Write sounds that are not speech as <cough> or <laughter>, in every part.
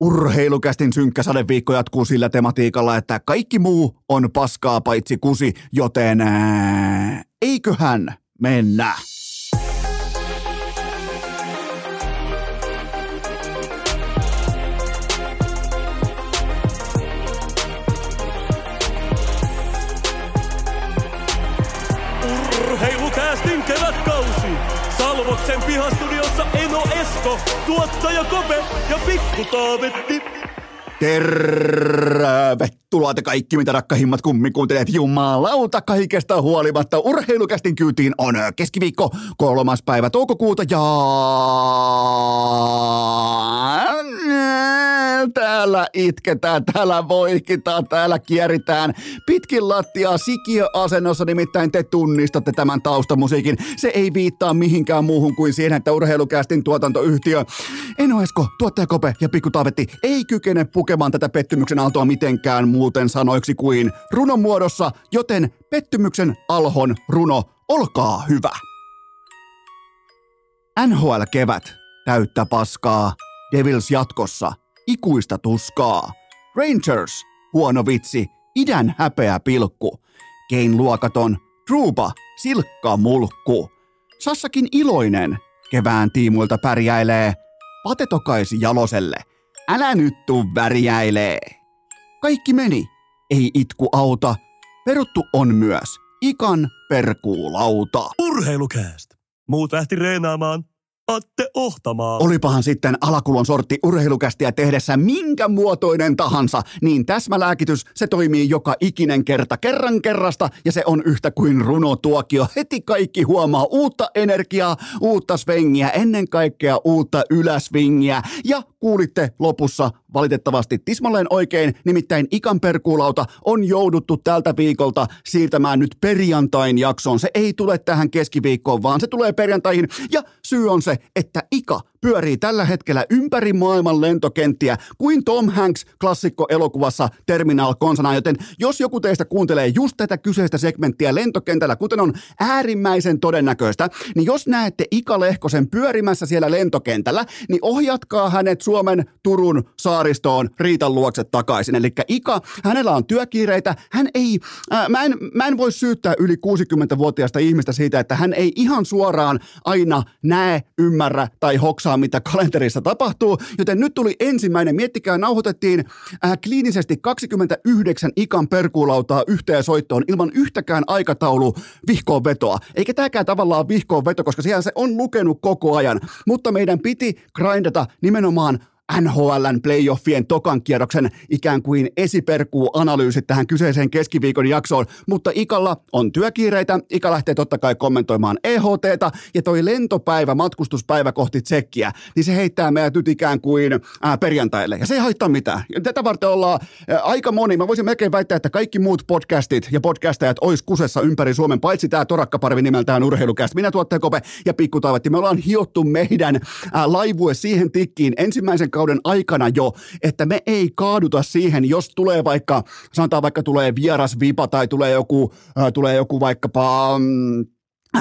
Urheilukästin synkkä sadeviikko jatkuu sillä tematiikalla, että kaikki muu on paskaa paitsi kusi, joten ää, eiköhän mennä. Urheilukästin kevätkausi. Salvoksen pihastudiossa Esko, tuottaja Kope ja Pikku Taavetti. Tervetuloa te kaikki, mitä rakkahimmat kummikuuntelijat. Jumalauta kaikesta huolimatta. Urheilukästin kyytiin on keskiviikko kolmas päivä toukokuuta ja täällä itketään, täällä voikitaan, täällä kieritään. Pitkin lattiaa sikiöasennossa nimittäin te tunnistatte tämän taustamusiikin. Se ei viittaa mihinkään muuhun kuin siihen, että urheilukästin tuotantoyhtiö Eno Esko, tuottaja Kope ja Pikku Taavetti ei kykene pukemaan tätä pettymyksen aaltoa mitenkään muuten sanoiksi kuin runon muodossa, joten pettymyksen alhon runo, olkaa hyvä. NHL-kevät, täyttä paskaa, Devils jatkossa, ikuista tuskaa. Rangers, huono vitsi, idän häpeä pilkku. Kein luokaton, Druba, silkka mulkku. Sassakin iloinen, kevään tiimuilta pärjäilee. Patetokaisi Jaloselle, älä nyt tuu värjäilee. Kaikki meni, ei itku auta. Peruttu on myös ikan perkuulauta. Urheilukääst. Muut lähti reenaamaan. Atte ohtamaan. Olipahan sitten alakulon sortti urheilukästiä tehdessä minkä muotoinen tahansa, niin täsmälääkitys se toimii joka ikinen kerta kerran kerrasta ja se on yhtä kuin runotuokio. Heti kaikki huomaa uutta energiaa, uutta svengiä, ennen kaikkea uutta yläsvingiä ja kuulitte lopussa valitettavasti tismalleen oikein, nimittäin Ikan perkuulauta on jouduttu tältä viikolta siirtämään nyt perjantain jaksoon. Se ei tule tähän keskiviikkoon, vaan se tulee perjantaihin. Ja syy on se, että Ika pyörii tällä hetkellä ympäri maailman lentokenttiä kuin Tom Hanks klassikko-elokuvassa Terminal Konsana, joten jos joku teistä kuuntelee just tätä kyseistä segmenttiä lentokentällä, kuten on äärimmäisen todennäköistä, niin jos näette Ika Lehkosen pyörimässä siellä lentokentällä, niin ohjatkaa hänet Suomen Turun saaristoon Riitan luokse takaisin. Eli Ika, hänellä on työkiireitä, hän ei, äh, mä, en, mä en voi syyttää yli 60-vuotiaista ihmistä siitä, että hän ei ihan suoraan aina näe, ymmärrä tai hoksaa, mitä kalenterissa tapahtuu, joten nyt tuli ensimmäinen, miettikää, nauhoitettiin äh, kliinisesti 29 Ikan perkuulautaa yhteen soittoon ilman yhtäkään aikataulu vihkoon vetoa. Eikä tämäkään tavallaan vihkoon veto, koska siellä se on lukenut koko ajan, mutta meidän piti grindata nimenomaan NHLn playoffien tokan kierroksen ikään kuin esiperkuu-analyysit tähän kyseiseen keskiviikon jaksoon, mutta Ikalla on työkiireitä, Ika lähtee totta kai kommentoimaan EHTtä, ja toi lentopäivä, matkustuspäivä kohti tsekkiä, niin se heittää meidät nyt ikään kuin ää, perjantaille, ja se ei haittaa mitään. Tätä varten ollaan ää, aika moni, mä voisin melkein väittää, että kaikki muut podcastit ja podcastajat ois kusessa ympäri Suomen, paitsi tämä torakkaparvi nimeltään Urheilukäst. Minä tuottaja Kope ja Pikku Taavetti, me ollaan hiottu meidän ää, laivue siihen tikkiin ensimmäisen kauden aikana jo, että me ei kaaduta siihen, jos tulee vaikka, sanotaan vaikka tulee vieras vipa tai tulee joku, äh, tulee joku vaikkapa... Mm,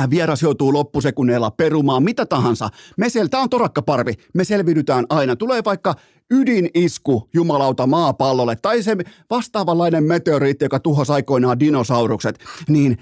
vieras joutuu loppusekunneilla perumaan, mitä tahansa. Me sel, tää on torakkaparvi, me selviydytään aina. Tulee vaikka ydinisku jumalauta maapallolle tai se vastaavanlainen meteoriitti, joka tuhosi aikoinaan dinosaurukset, niin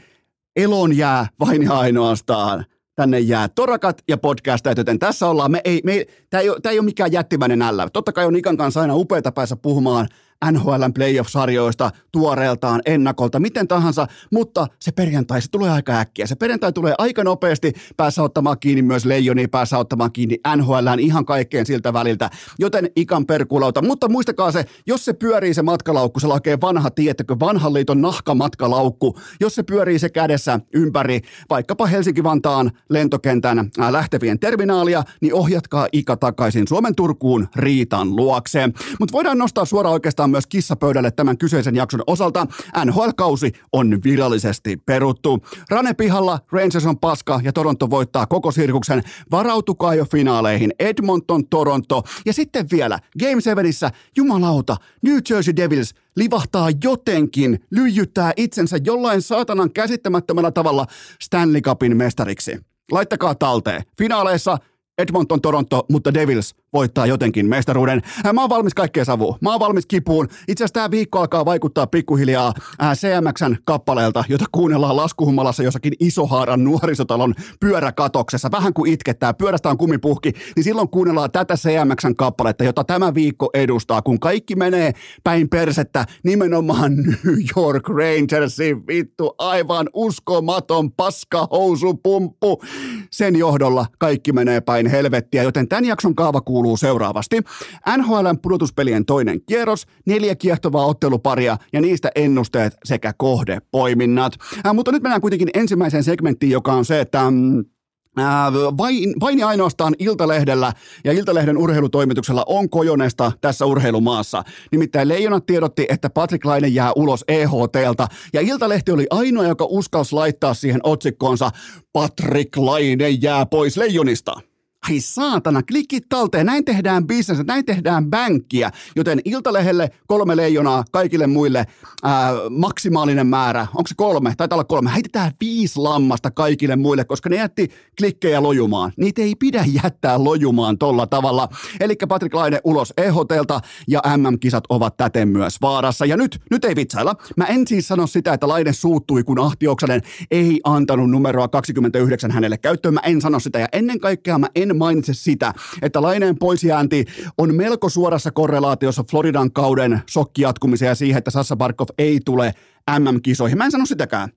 elon jää vain ja ainoastaan tänne jää torakat ja podcastajat, joten tässä ollaan, me ei, me, tämä ei, ei ole mikään jättimäinen ällä. Totta kai on Ikan kanssa aina upeita päässä puhumaan NHLn playoff-sarjoista, tuoreeltaan, ennakolta, miten tahansa, mutta se perjantai, se tulee aika äkkiä. Se perjantai tulee aika nopeasti, päässä ottamaan kiinni myös Leijoni, päässä ottamaan kiinni NHLn ihan kaikkeen siltä väliltä, joten ikan perkulauta. Mutta muistakaa se, jos se pyörii se matkalaukku, se lakee vanha, tiettäkö, vanhan liiton nahkamatkalaukku, jos se pyörii se kädessä ympäri vaikkapa Helsinki-Vantaan lentokentän lähtevien terminaalia, niin ohjatkaa Ika takaisin Suomen Turkuun Riitan luokseen. Mutta voidaan nostaa suoraan oikeastaan myös kissapöydälle tämän kyseisen jakson osalta. NHL-kausi on virallisesti peruttu. Rane pihalla, Rangers on paska ja Toronto voittaa koko sirkuksen. Varautukaa jo finaaleihin. Edmonton, Toronto ja sitten vielä Game 7 jumalauta, New Jersey Devils livahtaa jotenkin, lyijyttää itsensä jollain saatanan käsittämättömällä tavalla Stanley Cupin mestariksi. Laittakaa talteen. Finaaleissa Edmonton, Toronto, mutta Devils voittaa jotenkin mestaruuden. Mä oon valmis kaikkeen savuun. Mä oon valmis kipuun. Itse asiassa tämä viikko alkaa vaikuttaa pikkuhiljaa CMXn kappaleelta, jota kuunnellaan laskuhummalassa jossakin Isohaaran nuorisotalon pyöräkatoksessa. Vähän kuin itkettää, pyörästä on kumipuhki, niin silloin kuunnellaan tätä CMXn kappaletta, jota tämä viikko edustaa, kun kaikki menee päin persettä nimenomaan <laughs> New York Rangersin vittu aivan uskomaton paskahousupumppu. Sen johdolla kaikki menee päin helvettiä, joten tämän jakson kaava kuuluu seuraavasti. NHLn pudotuspelien toinen kierros, neljä kiehtovaa otteluparia ja niistä ennusteet sekä kohdepoiminnat. Äh, mutta nyt mennään kuitenkin ensimmäiseen segmenttiin, joka on se, että mm, vain, vain ja ainoastaan Iltalehdellä ja Iltalehden urheilutoimituksella on kojonesta tässä urheilumaassa. Nimittäin Leijonat tiedotti, että Patrick Laine jää ulos EHTlta ja Iltalehti oli ainoa, joka uskalsi laittaa siihen otsikkoonsa Patrick Laine jää pois Leijonista. Ai saatana, klikit talteen, näin tehdään bisnes, näin tehdään bänkkiä, joten Iltalehelle kolme leijonaa, kaikille muille ää, maksimaalinen määrä, onko se kolme, taitaa olla kolme, heitetään viisi lammasta kaikille muille, koska ne jätti klikkejä lojumaan. Niitä ei pidä jättää lojumaan tolla tavalla. Eli Patrik Laine ulos EHTlta ja MM-kisat ovat täten myös vaarassa. Ja nyt, nyt ei vitsailla. Mä en siis sano sitä, että Laine suuttui, kun Ahti Oksanen ei antanut numeroa 29 hänelle käyttöön. Mä en sano sitä ja ennen kaikkea mä en mainitse sitä, että Laineen poisjäänti on melko suorassa korrelaatiossa Floridan kauden shokkijatkumiseen ja siihen, että Sassa Barkov ei tule MM-kisoihin. Mä en sano sitäkään.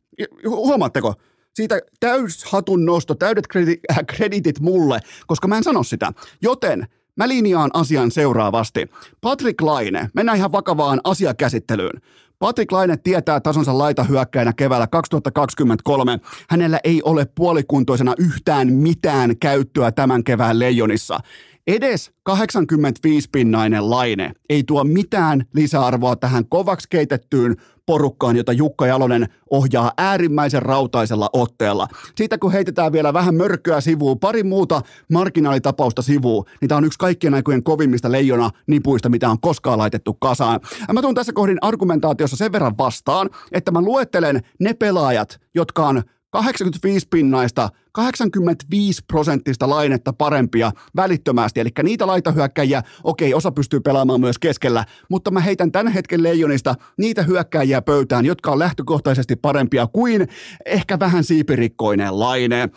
Huomaatteko? Siitä täys hatun nosto, täydet kredi- äh, kreditit mulle, koska mä en sano sitä. Joten Mä linjaan asian seuraavasti. Patrick Laine, mennään ihan vakavaan asiakäsittelyyn. Patrick Laine tietää tasonsa laitahyökkäinä keväällä 2023. Hänellä ei ole puolikuntoisena yhtään mitään käyttöä tämän kevään leijonissa. Edes 85-pinnainen laine ei tuo mitään lisäarvoa tähän kovaksi keitettyyn porukkaan, jota Jukka Jalonen ohjaa äärimmäisen rautaisella otteella. Siitä kun heitetään vielä vähän mörköä sivuun, pari muuta marginaalitapausta sivuun, niin tämä on yksi kaikkien aikojen kovimmista leijona nipuista, mitä on koskaan laitettu kasaan. Mä tuun tässä kohdin argumentaatiossa sen verran vastaan, että mä luettelen ne pelaajat, jotka on 85 pinnaista, 85 prosenttista lainetta parempia välittömästi. Eli niitä laitahyökkäjiä, okei, osa pystyy pelaamaan myös keskellä, mutta mä heitän tämän hetken leijonista niitä hyökkäjiä pöytään, jotka on lähtökohtaisesti parempia kuin ehkä vähän siipirikkoinen laine.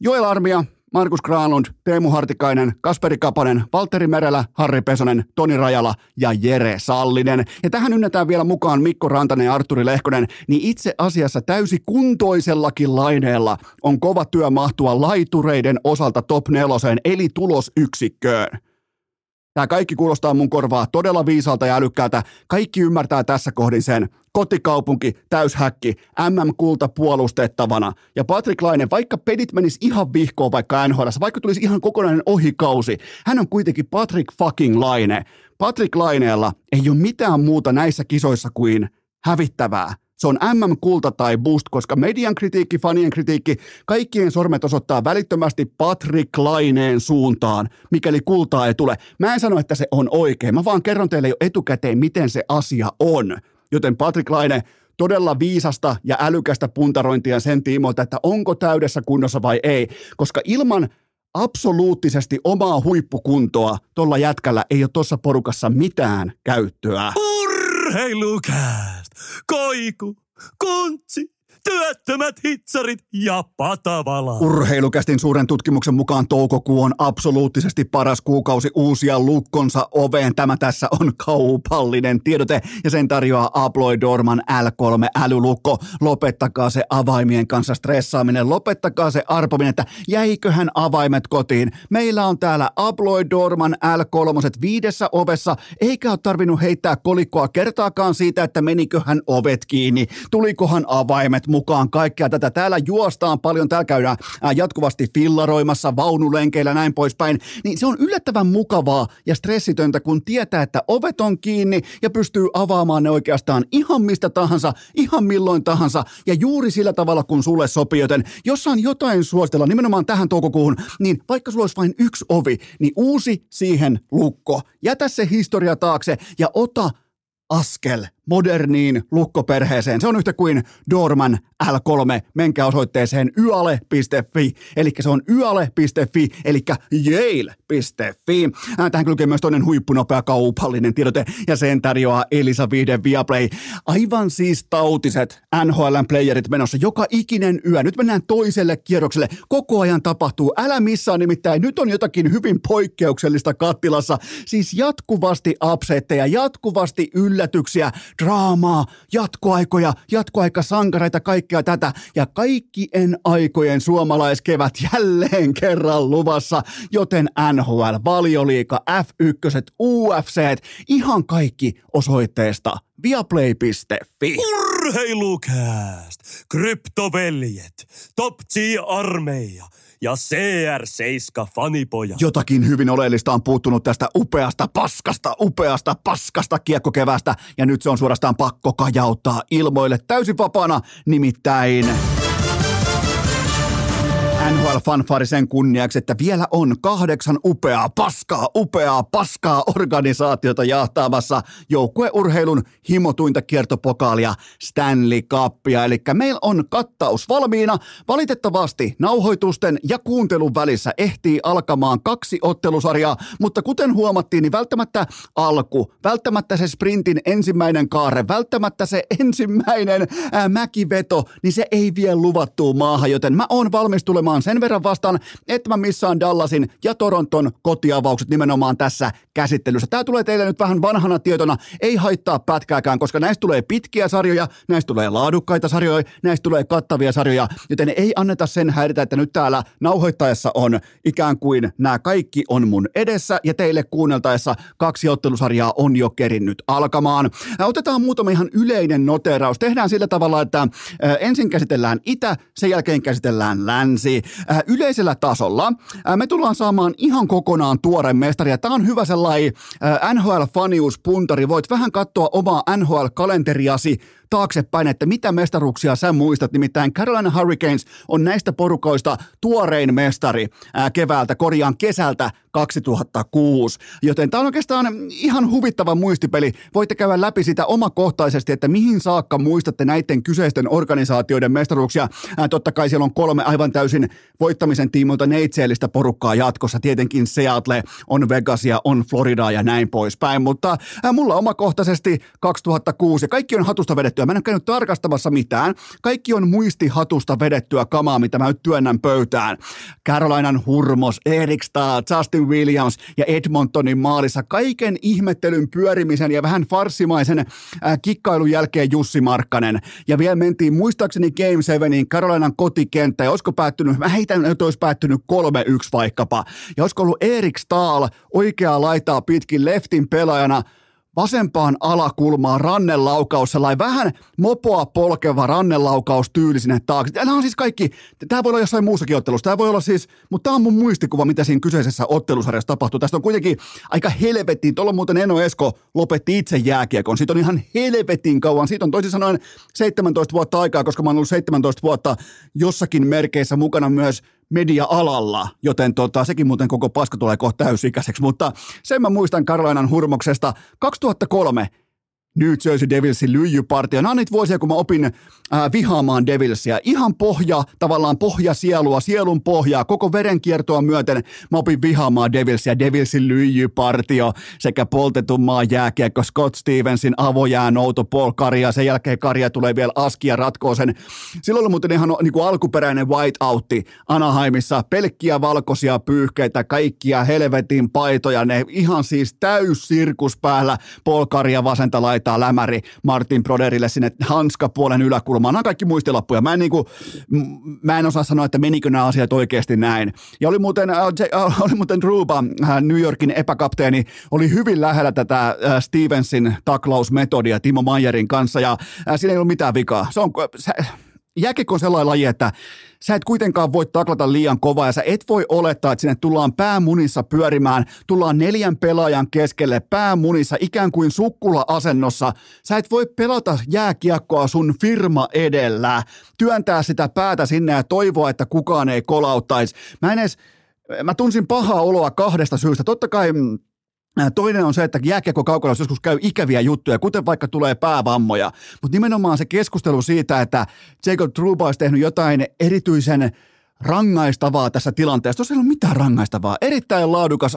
Joel Armia, Markus Granlund, Teemu Hartikainen, Kasperi Kapanen, Valtteri Merelä, Harri Pesonen, Toni Rajala ja Jere Sallinen. Ja tähän ynnätään vielä mukaan Mikko Rantanen ja Arturi Lehkonen, niin itse asiassa täysi kuntoisellakin laineella on kova työ mahtua laitureiden osalta top neloseen, eli tulosyksikköön. Tämä kaikki kuulostaa mun korvaa todella viisalta ja älykkäältä. Kaikki ymmärtää tässä kohdin sen. Kotikaupunki, täyshäkki, MM-kulta puolustettavana. Ja Patrick Laine, vaikka pedit menis ihan vihkoon vaikka NHL, vaikka tulisi ihan kokonainen ohikausi, hän on kuitenkin Patrick fucking Laine. Patrick Laineella ei ole mitään muuta näissä kisoissa kuin hävittävää se on MM-kulta tai boost, koska median kritiikki, fanien kritiikki, kaikkien sormet osoittaa välittömästi Patrick Laineen suuntaan, mikäli kultaa ei tule. Mä en sano, että se on oikein. Mä vaan kerron teille jo etukäteen, miten se asia on. Joten Patrick Laine, todella viisasta ja älykästä puntarointia sen tiimoilta, että onko täydessä kunnossa vai ei, koska ilman absoluuttisesti omaa huippukuntoa tuolla jätkällä ei ole tuossa porukassa mitään käyttöä. Urheilukääst! Koiku! Kuntsi! Työttömät hitsarit ja patavala. Urheilukästin suuren tutkimuksen mukaan toukokuu on absoluuttisesti paras kuukausi uusia lukkonsa oveen. Tämä tässä on kaupallinen tiedote ja sen tarjoaa Abloy Dorman L3 älylukko. Lopettakaa se avaimien kanssa stressaaminen, lopettakaa se arpominen, että jäiköhän avaimet kotiin. Meillä on täällä Abloy Dorman L3 viidessä ovessa, eikä ole tarvinnut heittää kolikkoa kertaakaan siitä, että meniköhän ovet kiinni, tulikohan avaimet mukaan kaikkea tätä. Täällä juostaan paljon, täällä käydään jatkuvasti fillaroimassa, vaunulenkeillä näin poispäin. Niin se on yllättävän mukavaa ja stressitöntä, kun tietää, että ovet on kiinni ja pystyy avaamaan ne oikeastaan ihan mistä tahansa, ihan milloin tahansa ja juuri sillä tavalla, kun sulle sopii. Joten jos on jotain suositella nimenomaan tähän toukokuuhun, niin vaikka sulla olisi vain yksi ovi, niin uusi siihen lukko. Jätä se historia taakse ja ota askel moderniin lukkoperheeseen. Se on yhtä kuin Dorman L3. Menkää osoitteeseen yale.fi, eli se on yale.fi, eli yale.fi. Tähän kylkee myös toinen huippunopea kaupallinen tiedote, ja sen tarjoaa Elisa Vihde Viaplay. Aivan siis tautiset NHLn playerit menossa joka ikinen yö. Nyt mennään toiselle kierrokselle. Koko ajan tapahtuu. Älä missaa nimittäin. Nyt on jotakin hyvin poikkeuksellista kattilassa. Siis jatkuvasti upsetteja, jatkuvasti yllätyksiä, draamaa, jatkoaikoja, jatkoaikasankareita, kaikkea tätä. Ja kaikkien aikojen suomalaiskevät jälleen kerran luvassa, joten NHL, valioliika, F1, UFC, ihan kaikki osoitteesta viaplay.fi. Urheilukääst! Kryptoveljet! Top G-armeija! Ja CR7 fanipoja. Jotakin hyvin oleellista on puuttunut tästä upeasta paskasta, upeasta paskasta kiekkokevästä ja nyt se on suorastaan pakko kajauttaa ilmoille täysin vapaana, nimittäin... NHL fanfari sen kunniaksi, että vielä on kahdeksan upeaa, paskaa, upeaa, paskaa organisaatiota jahtaamassa joukkueurheilun himotuinta kiertopokaalia Stanley Cupia. Eli meillä on kattaus valmiina. Valitettavasti nauhoitusten ja kuuntelun välissä ehtii alkamaan kaksi ottelusarjaa, mutta kuten huomattiin, niin välttämättä alku, välttämättä se sprintin ensimmäinen kaare, välttämättä se ensimmäinen ää, mäkiveto, niin se ei vie luvattua maahan, joten mä oon valmis tulemaan ottamaan sen verran vastaan, että mä missaan Dallasin ja Toronton kotiavaukset nimenomaan tässä käsittelyssä. Tämä tulee teille nyt vähän vanhana tietona, ei haittaa pätkääkään, koska näistä tulee pitkiä sarjoja, näistä tulee laadukkaita sarjoja, näistä tulee kattavia sarjoja, joten ei anneta sen häiritä, että nyt täällä nauhoittaessa on ikään kuin nämä kaikki on mun edessä ja teille kuunneltaessa kaksi ottelusarjaa on jo kerinnyt alkamaan. Otetaan muutama ihan yleinen noteraus. Tehdään sillä tavalla, että ensin käsitellään itä, sen jälkeen käsitellään länsi. Äh, yleisellä tasolla äh, me tullaan saamaan ihan kokonaan tuoreen mestari. Tämä on hyvä sellainen äh, NHL-faniuspuntari. Voit vähän katsoa omaa NHL-kalenteriasi taaksepäin, että mitä mestaruuksia sä muistat. Nimittäin Carolina Hurricanes on näistä porukoista tuorein mestari ää, keväältä, korjaan kesältä 2006. Joten tämä on oikeastaan ihan huvittava muistipeli. Voitte käydä läpi sitä omakohtaisesti, että mihin saakka muistatte näiden kyseisten organisaatioiden mestaruuksia. Totta kai siellä on kolme aivan täysin voittamisen tiimoilta neitseellistä porukkaa jatkossa. Tietenkin Seattle, on Vegasia, on Floridaa ja näin poispäin. Mutta mulla omakohtaisesti 2006 ja kaikki on hatusta vedetty vedettyä. Mä en ole käynyt tarkastamassa mitään. Kaikki on muistihatusta vedettyä kamaa, mitä mä nyt työnnän pöytään. Carolinan hurmos, Erik Stahl, Justin Williams ja Edmontonin maalissa kaiken ihmettelyn pyörimisen ja vähän farsimaisen äh, kikkailun jälkeen Jussi Markkanen. Ja vielä mentiin muistaakseni Game 7 Carolinan kotikenttä ja olisiko päättynyt, mä heitän, että olisi päättynyt 3-1 vaikkapa. Ja olisiko ollut Erik Stahl oikeaa laitaa pitkin leftin pelaajana – vasempaan alakulmaan rannelaukaus, sellainen vähän mopoa polkeva rannelaukaus tyyli sinne taakse. Nämä on siis kaikki, tämä voi olla jossain muussakin ottelussa, tämä voi olla siis, mutta tämä on mun muistikuva, mitä siinä kyseisessä ottelusarjassa tapahtuu. Tästä on kuitenkin aika helvettiin, tuolla muuten Eno Esko lopetti itse jääkiekon, siitä on ihan helvetin kauan, siitä on toisin sanoen 17 vuotta aikaa, koska mä oon ollut 17 vuotta jossakin merkeissä mukana myös media-alalla, joten tota, sekin muuten koko paska tulee kohta täysikäiseksi, mutta sen mä muistan Karolainan hurmoksesta. 2003 New Jersey Devilsin lyijypartio. Nämä on niitä vuosia, kun mä opin äh, vihaamaan Devilsia. Ihan pohja, tavallaan pohja sielua, sielun pohjaa, koko verenkiertoa myöten mä opin vihaamaan Devilsia. Devilsin lyijypartio sekä poltetun maan jääkiekko Scott Stevensin avojää nouto Paul Karja. Sen jälkeen Karja tulee vielä askia ratkoo sen. Silloin oli muuten ihan niin kuin alkuperäinen whiteoutti Anaheimissa. Pelkkiä valkoisia pyyhkeitä, kaikkia helvetin paitoja. Ne ihan siis täys sirkus päällä. Paul Karja vasenta laita laittaa lämäri Martin Broderille sinne hanskapuolen yläkulmaan. Nämä on kaikki muistilappuja. Mä en, niin kuin, mä en osaa sanoa, että menikö nämä asiat oikeasti näin. Ja oli muuten, äh, äh, oli muuten Ruba, äh, New Yorkin epäkapteeni, oli hyvin lähellä tätä Stevensin taklausmetodia Timo Mayerin kanssa ja siinä ei ollut mitään vikaa. Se on, se, jääkiekko on sellainen laji, että sä et kuitenkaan voi taklata liian kovaa ja sä et voi olettaa, että sinne tullaan päämunissa pyörimään, tullaan neljän pelaajan keskelle päämunissa ikään kuin sukkula-asennossa. Sä et voi pelata jääkiekkoa sun firma edellä, työntää sitä päätä sinne ja toivoa, että kukaan ei kolauttaisi. Mä en edes, mä tunsin pahaa oloa kahdesta syystä. Totta kai mm, Toinen on se, että jääkiekko kaukalossa joskus käy ikäviä juttuja, kuten vaikka tulee päävammoja. Mutta nimenomaan se keskustelu siitä, että Jacob Truba olisi tehnyt jotain erityisen rangaistavaa tässä tilanteessa. Tuossa ei ole mitään rangaistavaa. Erittäin laadukas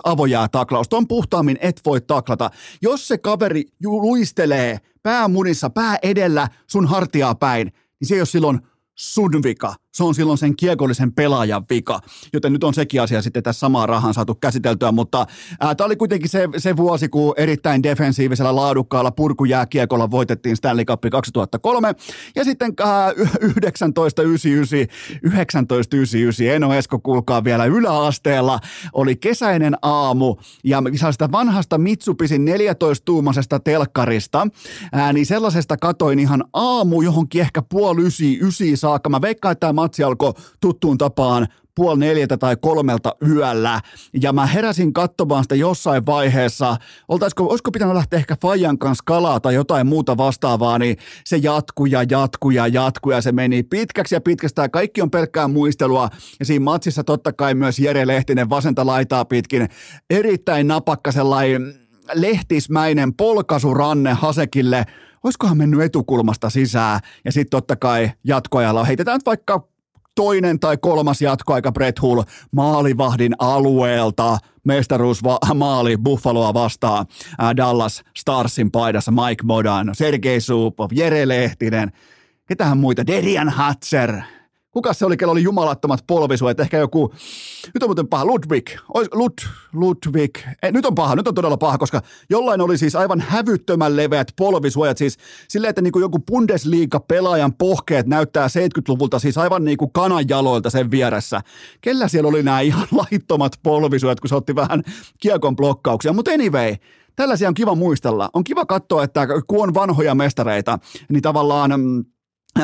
taklaus. Tuon puhtaammin et voi taklata. Jos se kaveri luistelee päämunissa, pää edellä sun hartiaa päin, niin se ei ole silloin sun vika. Se on silloin sen kiekollisen pelaajan vika. Joten nyt on sekin asia sitten tässä samaa rahan saatu käsiteltyä, mutta tämä oli kuitenkin se, se vuosi, kun erittäin defensiivisellä laadukkaalla purkujääkiekolla voitettiin Stanley Cup 2003. Ja sitten ää, 1999, 1999, Eno Esko kuulkaa vielä yläasteella, oli kesäinen aamu ja sitä vanhasta Mitsubisin 14-tuumaisesta telkkarista, ää, niin sellaisesta katoin ihan aamu johonkin ehkä puoli ysi, ysi saakka. Mä veikkaan, että matsi alkoi tuttuun tapaan puoli neljätä tai kolmelta yöllä. Ja mä heräsin katsomaan sitä jossain vaiheessa. Oltaisiko, olisiko pitänyt lähteä ehkä Fajan kanssa kalaa tai jotain muuta vastaavaa, niin se jatkuu ja jatkuu ja jatkuu ja se meni pitkäksi ja pitkästä. Kaikki on pelkkää muistelua. Ja siinä matsissa totta kai myös Jere Lehtinen vasenta laitaa pitkin. Erittäin napakka sellainen lehtismäinen polkasuranne Hasekille – olisikohan mennyt etukulmasta sisään? Ja sitten totta kai jatkoajalla heitetään vaikka toinen tai kolmas jatkoaika Brett Hull maalivahdin alueelta. Mestaruusmaali <laughs> Buffaloa vastaan. Dallas Starsin paidassa Mike Modan, Sergei Supov, Jere Lehtinen, ketähän muita, Derian Hatzer – Kuka se oli, kello oli jumalattomat polvisuojat? Ehkä joku, nyt on muuten paha, Ludwig. Lud, Ludwig. Ei, nyt on paha, nyt on todella paha, koska jollain oli siis aivan hävyttömän leveät polvisuojat. Siis silleen, että niin kuin joku Bundesliga-pelaajan pohkeet näyttää 70-luvulta siis aivan niin kuin kananjaloilta sen vieressä. Kellä siellä oli nämä ihan <laughs> laittomat polvisuojat, kun se otti vähän kiekon blokkauksia. Mutta anyway, tällaisia on kiva muistella. On kiva katsoa, että kun on vanhoja mestareita, niin tavallaan mm,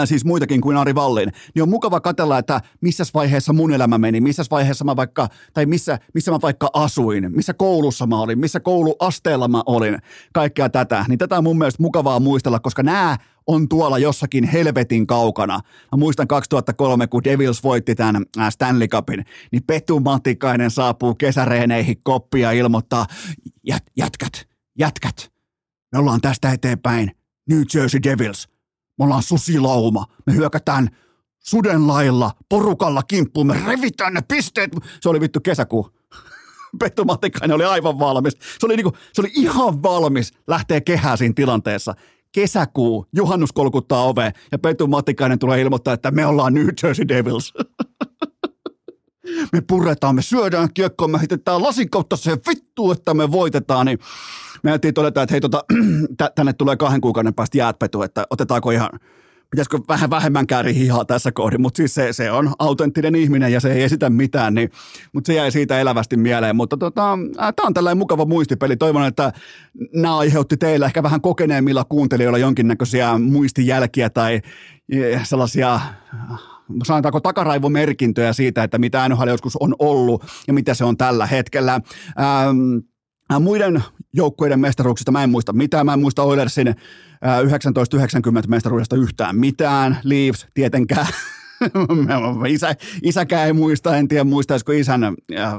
siis muitakin kuin Ari Vallin, niin on mukava katella, että missä vaiheessa mun elämä meni, missä vaiheessa mä vaikka, tai missä, missä mä vaikka asuin, missä koulussa mä olin, missä kouluasteella mä olin, kaikkea tätä. Niin tätä on mun mielestä mukavaa muistella, koska nämä on tuolla jossakin helvetin kaukana. Mä muistan 2003, kun Devils voitti tämän Stanley Cupin, niin Petu Matikainen saapuu kesäreeneihin koppia ja ilmoittaa, Jät, jätkät, jätkät, me ollaan tästä eteenpäin New Jersey Devils – me ollaan susilauma. Me hyökätään suden lailla, porukalla kimppuun, me revitään ne pisteet. Se oli vittu kesäkuu. <laughs> Pettu Matikainen oli aivan valmis. Se oli, niinku, se oli ihan valmis lähteä kehään siinä tilanteessa. Kesäkuu, juhannus kolkuttaa ove ja Pettu Matikainen tulee ilmoittaa, että me ollaan New Jersey Devils. <laughs> me puretaan, me syödään kiekkoa, me heitetään lasin kautta se vittu, että me voitetaan, niin me ajattelin todeta, että hei, tota, <clears throat> tänne tulee kahden kuukauden päästä jäätpetu, että otetaanko ihan, pitäisikö vähän vähemmän kääri hihaa tässä kohdin, mutta siis se, se on autenttinen ihminen ja se ei esitä mitään, niin, mutta se jäi siitä elävästi mieleen. Mutta tota, tämä on tällainen mukava muistipeli. Toivon, että nämä aiheutti teille ehkä vähän kokeneemmilla kuuntelijoilla jonkinnäköisiä muistijälkiä tai e, sellaisia sanotaanko takaraivomerkintöjä siitä, että mitä NHL joskus on ollut ja mitä se on tällä hetkellä. Ähm, Äh, muiden joukkueiden mestaruuksista mä en muista mitään. Mä en muista Oilersin 1990 äh, mestaruudesta yhtään mitään. Leafs tietenkään. <laughs> <laughs> Isä, isäkään ei muista, en tiedä muistaisiko isän äh,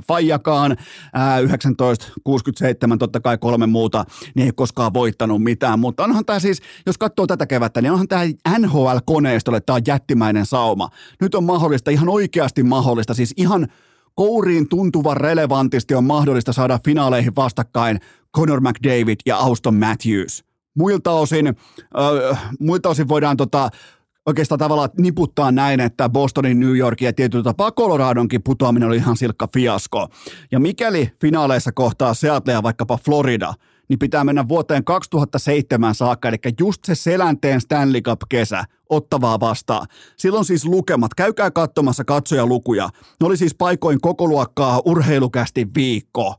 Fajakaan. Äh, 1967 totta kai kolme muuta, niin ei koskaan voittanut mitään. Mutta onhan tämä siis, jos katsoo tätä kevättä, niin onhan tämä NHL-koneistolle tämä jättimäinen sauma. Nyt on mahdollista, ihan oikeasti mahdollista, siis ihan – kouriin tuntuvan relevantisti on mahdollista saada finaaleihin vastakkain Conor McDavid ja Auston Matthews. Muilta osin, äh, muilta osin voidaan tota, oikeastaan tavallaan niputtaa näin, että Bostonin, New Yorkin ja tietyllä tapaa Coloradonkin putoaminen oli ihan silkka fiasko. Ja mikäli finaaleissa kohtaa Seattle ja vaikkapa Florida – niin pitää mennä vuoteen 2007 saakka, eli just se selänteen Stanley Cup-kesä ottavaa vastaan. Silloin siis lukemat, käykää katsomassa katsojalukuja. Ne oli siis paikoin koko luokkaa urheilukästi viikko.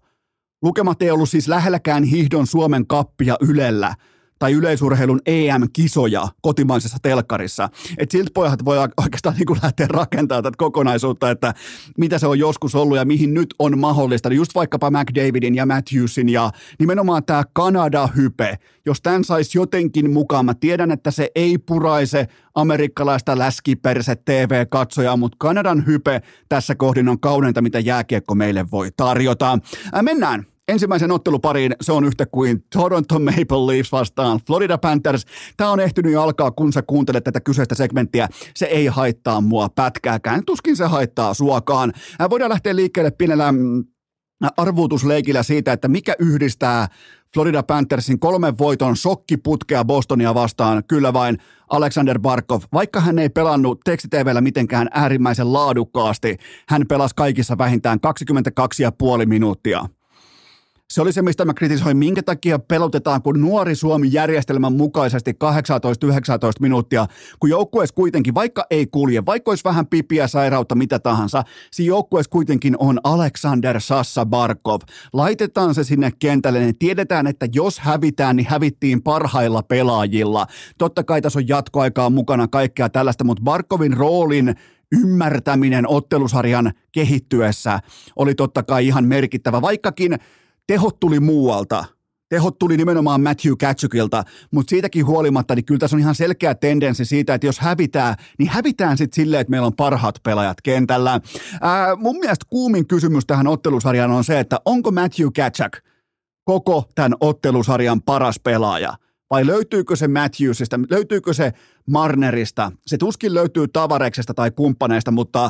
Lukemat ei ollut siis lähelläkään hihdon Suomen kappia Ylellä – tai yleisurheilun EM-kisoja kotimaisessa telkkarissa. Että siltä pojat voi oikeastaan niin kuin lähteä rakentamaan tätä kokonaisuutta, että mitä se on joskus ollut ja mihin nyt on mahdollista. Just vaikkapa McDavidin ja Matthewsin ja nimenomaan tämä Kanada-hype. Jos tämän saisi jotenkin mukaan, mä tiedän, että se ei puraise amerikkalaista läskiperse TV-katsojaa, mutta Kanadan hype tässä kohdin on kauneinta, mitä jääkiekko meille voi tarjota. Äh, mennään ensimmäisen ottelupariin se on yhtä kuin Toronto Maple Leafs vastaan Florida Panthers. Tämä on ehtinyt jo alkaa, kun sä kuuntelet tätä kyseistä segmenttiä. Se ei haittaa mua pätkääkään, tuskin se haittaa suokaan. Voidaan lähteä liikkeelle pienellä mm, arvuutusleikillä siitä, että mikä yhdistää Florida Panthersin kolmen voiton shokkiputkea Bostonia vastaan, kyllä vain Alexander Barkov. Vaikka hän ei pelannut tekstitvllä mitenkään äärimmäisen laadukkaasti, hän pelasi kaikissa vähintään 22,5 minuuttia. Se oli se, mistä mä kritisoin, minkä takia pelotetaan, kun nuori Suomi järjestelmän mukaisesti 18-19 minuuttia, kun joukkueessa kuitenkin, vaikka ei kulje, vaikka olisi vähän pipiä, sairautta, mitä tahansa, siinä joukkueessa kuitenkin on Alexander Sassa Barkov. Laitetaan se sinne kentälle, niin tiedetään, että jos hävitään, niin hävittiin parhailla pelaajilla. Totta kai tässä on jatkoaikaa mukana kaikkea tällaista, mutta Barkovin roolin ymmärtäminen ottelusarjan kehittyessä oli totta kai ihan merkittävä, vaikkakin tehot tuli muualta. Tehot tuli nimenomaan Matthew Katsukilta, mutta siitäkin huolimatta, niin kyllä tässä on ihan selkeä tendenssi siitä, että jos hävitään, niin hävitään sitten silleen, että meillä on parhaat pelaajat kentällä. Ää, mun mielestä kuumin kysymys tähän ottelusarjaan on se, että onko Matthew Katchuk koko tämän ottelusarjan paras pelaaja? Vai löytyykö se Matthewsista, löytyykö se Marnerista? Se tuskin löytyy Tavareksesta tai kumppaneista, mutta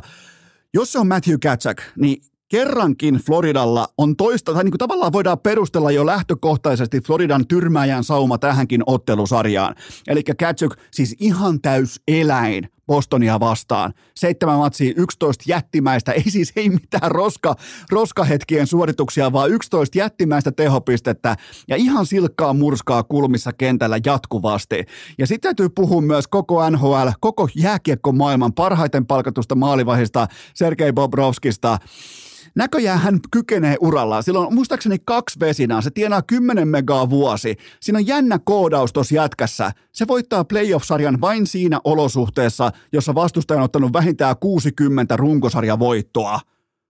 jos se on Matthew Katchuk, niin kerrankin Floridalla on toista, tai niin kuin tavallaan voidaan perustella jo lähtökohtaisesti Floridan tyrmäjän sauma tähänkin ottelusarjaan. Eli Katsuk siis ihan täys eläin Bostonia vastaan. Seitsemän matsia, 11 jättimäistä, ei siis ei mitään roska, roskahetkien suorituksia, vaan 11 jättimäistä tehopistettä ja ihan silkkaa murskaa kulmissa kentällä jatkuvasti. Ja sitten täytyy puhua myös koko NHL, koko jääkiekko-maailman parhaiten palkatusta maalivahista Sergei Bobrovskista näköjään hän kykenee urallaan. Silloin muistaakseni kaksi vesinaa, se tienaa 10 megaa vuosi. Siinä on jännä koodaus tuossa jätkässä. Se voittaa playoff-sarjan vain siinä olosuhteessa, jossa vastustaja on ottanut vähintään 60 runkosarjavoittoa.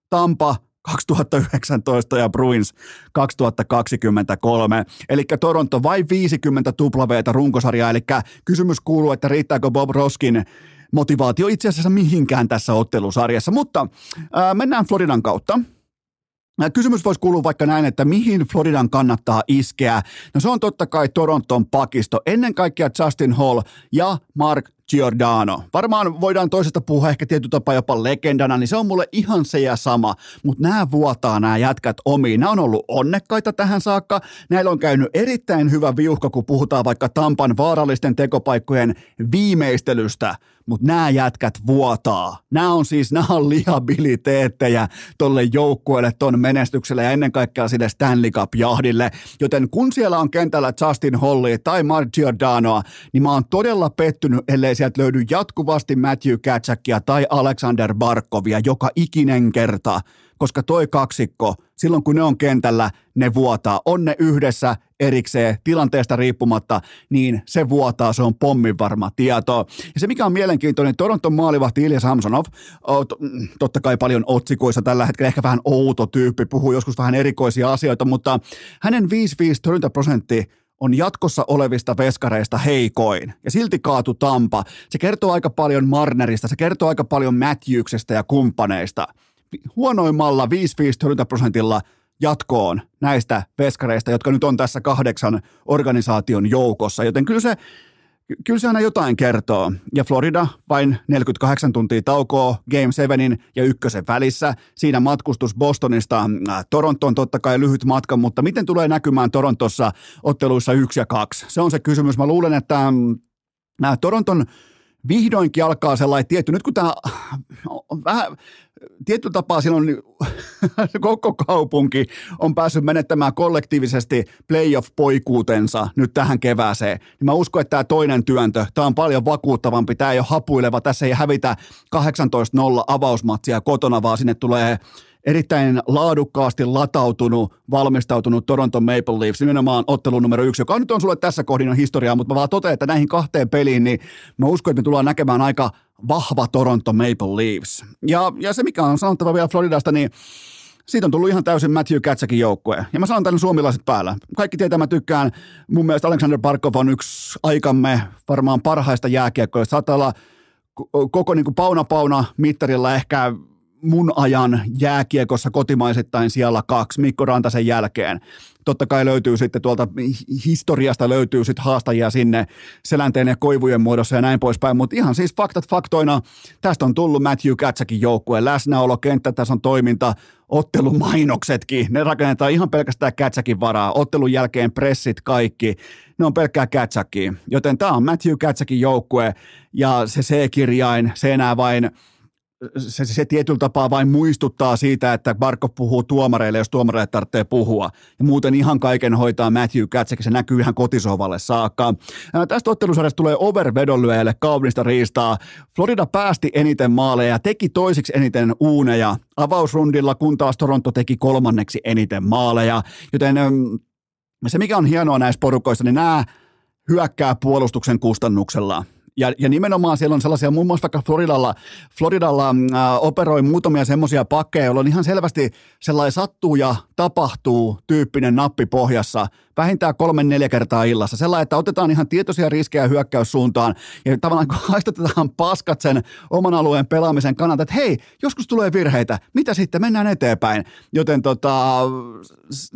Tampa 2019 ja Bruins 2023. Eli Toronto vain 50 tuplaveeta runkosarjaa. Eli kysymys kuuluu, että riittääkö Bob Roskin motivaatio itse asiassa mihinkään tässä ottelusarjassa. Mutta ää, mennään Floridan kautta. Kysymys voisi kuulua vaikka näin, että mihin Floridan kannattaa iskeä. No se on totta kai Toronton pakisto. Ennen kaikkea Justin Hall ja Mark Giordano. Varmaan voidaan toisesta puhua ehkä tietyllä tapaa jopa legendana, niin se on mulle ihan se ja sama. Mutta nämä vuotaa nämä jätkät omiin. Nämä on ollut onnekkaita tähän saakka. Näillä on käynyt erittäin hyvä viuhka, kun puhutaan vaikka Tampan vaarallisten tekopaikkojen viimeistelystä – mutta nämä jätkät vuotaa. Nämä on siis, nämä on liabiliteettejä tolle joukkueelle, ton menestykselle ja ennen kaikkea sille Stanley Cup-jahdille. Joten kun siellä on kentällä Justin Holly tai Mark Giordanoa, niin mä oon todella pettynyt, ellei sieltä löydy jatkuvasti Matthew Katsakia tai Alexander Barkovia joka ikinen kerta, koska toi kaksikko, silloin kun ne on kentällä, ne vuotaa. On ne yhdessä erikseen tilanteesta riippumatta, niin se vuotaa, se on pommin varma tieto. Ja se mikä on mielenkiintoinen, Toronton maalivahti Ilja Samsonov, totta kai paljon otsikoissa tällä hetkellä, ehkä vähän outo tyyppi, puhuu joskus vähän erikoisia asioita, mutta hänen 5-5 torjuntaprosentti on jatkossa olevista veskareista heikoin ja silti kaatu Tampa. Se kertoo aika paljon Marnerista, se kertoo aika paljon Matthewsesta ja kumppaneista. Huonoimmalla 5-5 torjuntaprosentilla jatkoon näistä veskareista, jotka nyt on tässä kahdeksan organisaation joukossa, joten kyllä se kyllä se aina jotain kertoo. Ja Florida vain 48 tuntia taukoa Game 7 ja ykkösen välissä. Siinä matkustus Bostonista äh, Torontoon totta kai lyhyt matka, mutta miten tulee näkymään Torontossa otteluissa 1 ja 2? Se on se kysymys. Mä luulen, että nämä äh, Toronton vihdoinkin alkaa sellainen tietty, nyt kun tämä vähän, tietyllä tapaa silloin <laughs> koko kaupunki on päässyt menettämään kollektiivisesti playoff-poikuutensa nyt tähän kevääseen, niin mä uskon, että tämä toinen työntö, tämä on paljon vakuuttavampi, tämä ei ole hapuileva, tässä ei hävitä 18-0 avausmatsia kotona, vaan sinne tulee erittäin laadukkaasti latautunut, valmistautunut Toronto Maple Leafs, nimenomaan ottelu numero yksi, joka nyt on sulle tässä kohdin historiaa, mutta mä vaan totean, että näihin kahteen peliin, niin mä uskon, että me tullaan näkemään aika vahva Toronto Maple Leafs. Ja, ja se, mikä on sanottava vielä Floridasta, niin siitä on tullut ihan täysin Matthew Katsakin joukkue. Ja mä sanon tänne suomilaiset päällä. Kaikki tietää, mä tykkään. Mun mielestä Alexander Barkov on yksi aikamme varmaan parhaista jääkiekkoista. Saattaa olla koko niin kuin pauna pauna mittarilla ehkä mun ajan jääkiekossa kotimaisittain siellä kaksi Mikko Rantasen jälkeen. Totta kai löytyy sitten tuolta historiasta löytyy sitten haastajia sinne selänteen ja koivujen muodossa ja näin poispäin, mutta ihan siis faktat faktoina. Tästä on tullut Matthew Katsakin joukkueen läsnäolo, on toiminta, ottelumainoksetkin, ne rakennetaan ihan pelkästään Katsakin varaa, ottelun jälkeen pressit kaikki, ne on pelkkää Katsakia. Joten tämä on Matthew Katsakin joukkue ja se C-kirjain, se enää vain se, se tietyllä tapaa vain muistuttaa siitä, että Barkov puhuu tuomareille, jos tuomareille tarvitsee puhua. Ja muuten ihan kaiken hoitaa Matthew Katsek, se näkyy ihan kotisovalle saakka. Ää, tästä ottelusarjasta tulee overvedonlyöjälle kaunista riistaa. Florida päästi eniten maaleja ja teki toisiksi eniten uuneja avausrundilla, kun taas Toronto teki kolmanneksi eniten maaleja. Joten se, mikä on hienoa näissä porukoissa, niin nämä hyökkää puolustuksen kustannuksella – ja, ja nimenomaan siellä on sellaisia, muun muassa vaikka Floridalla, Floridalla äh, operoi muutamia semmoisia pakkeja, joilla on ihan selvästi sellainen sattuu ja tapahtuu tyyppinen nappi pohjassa vähintään kolme neljä kertaa illassa. Sellainen, että otetaan ihan tietoisia riskejä hyökkäyssuuntaan ja tavallaan kun <laughs> haistatetaan paskat sen oman alueen pelaamisen kannalta, että hei, joskus tulee virheitä, mitä sitten, mennään eteenpäin. Joten tota,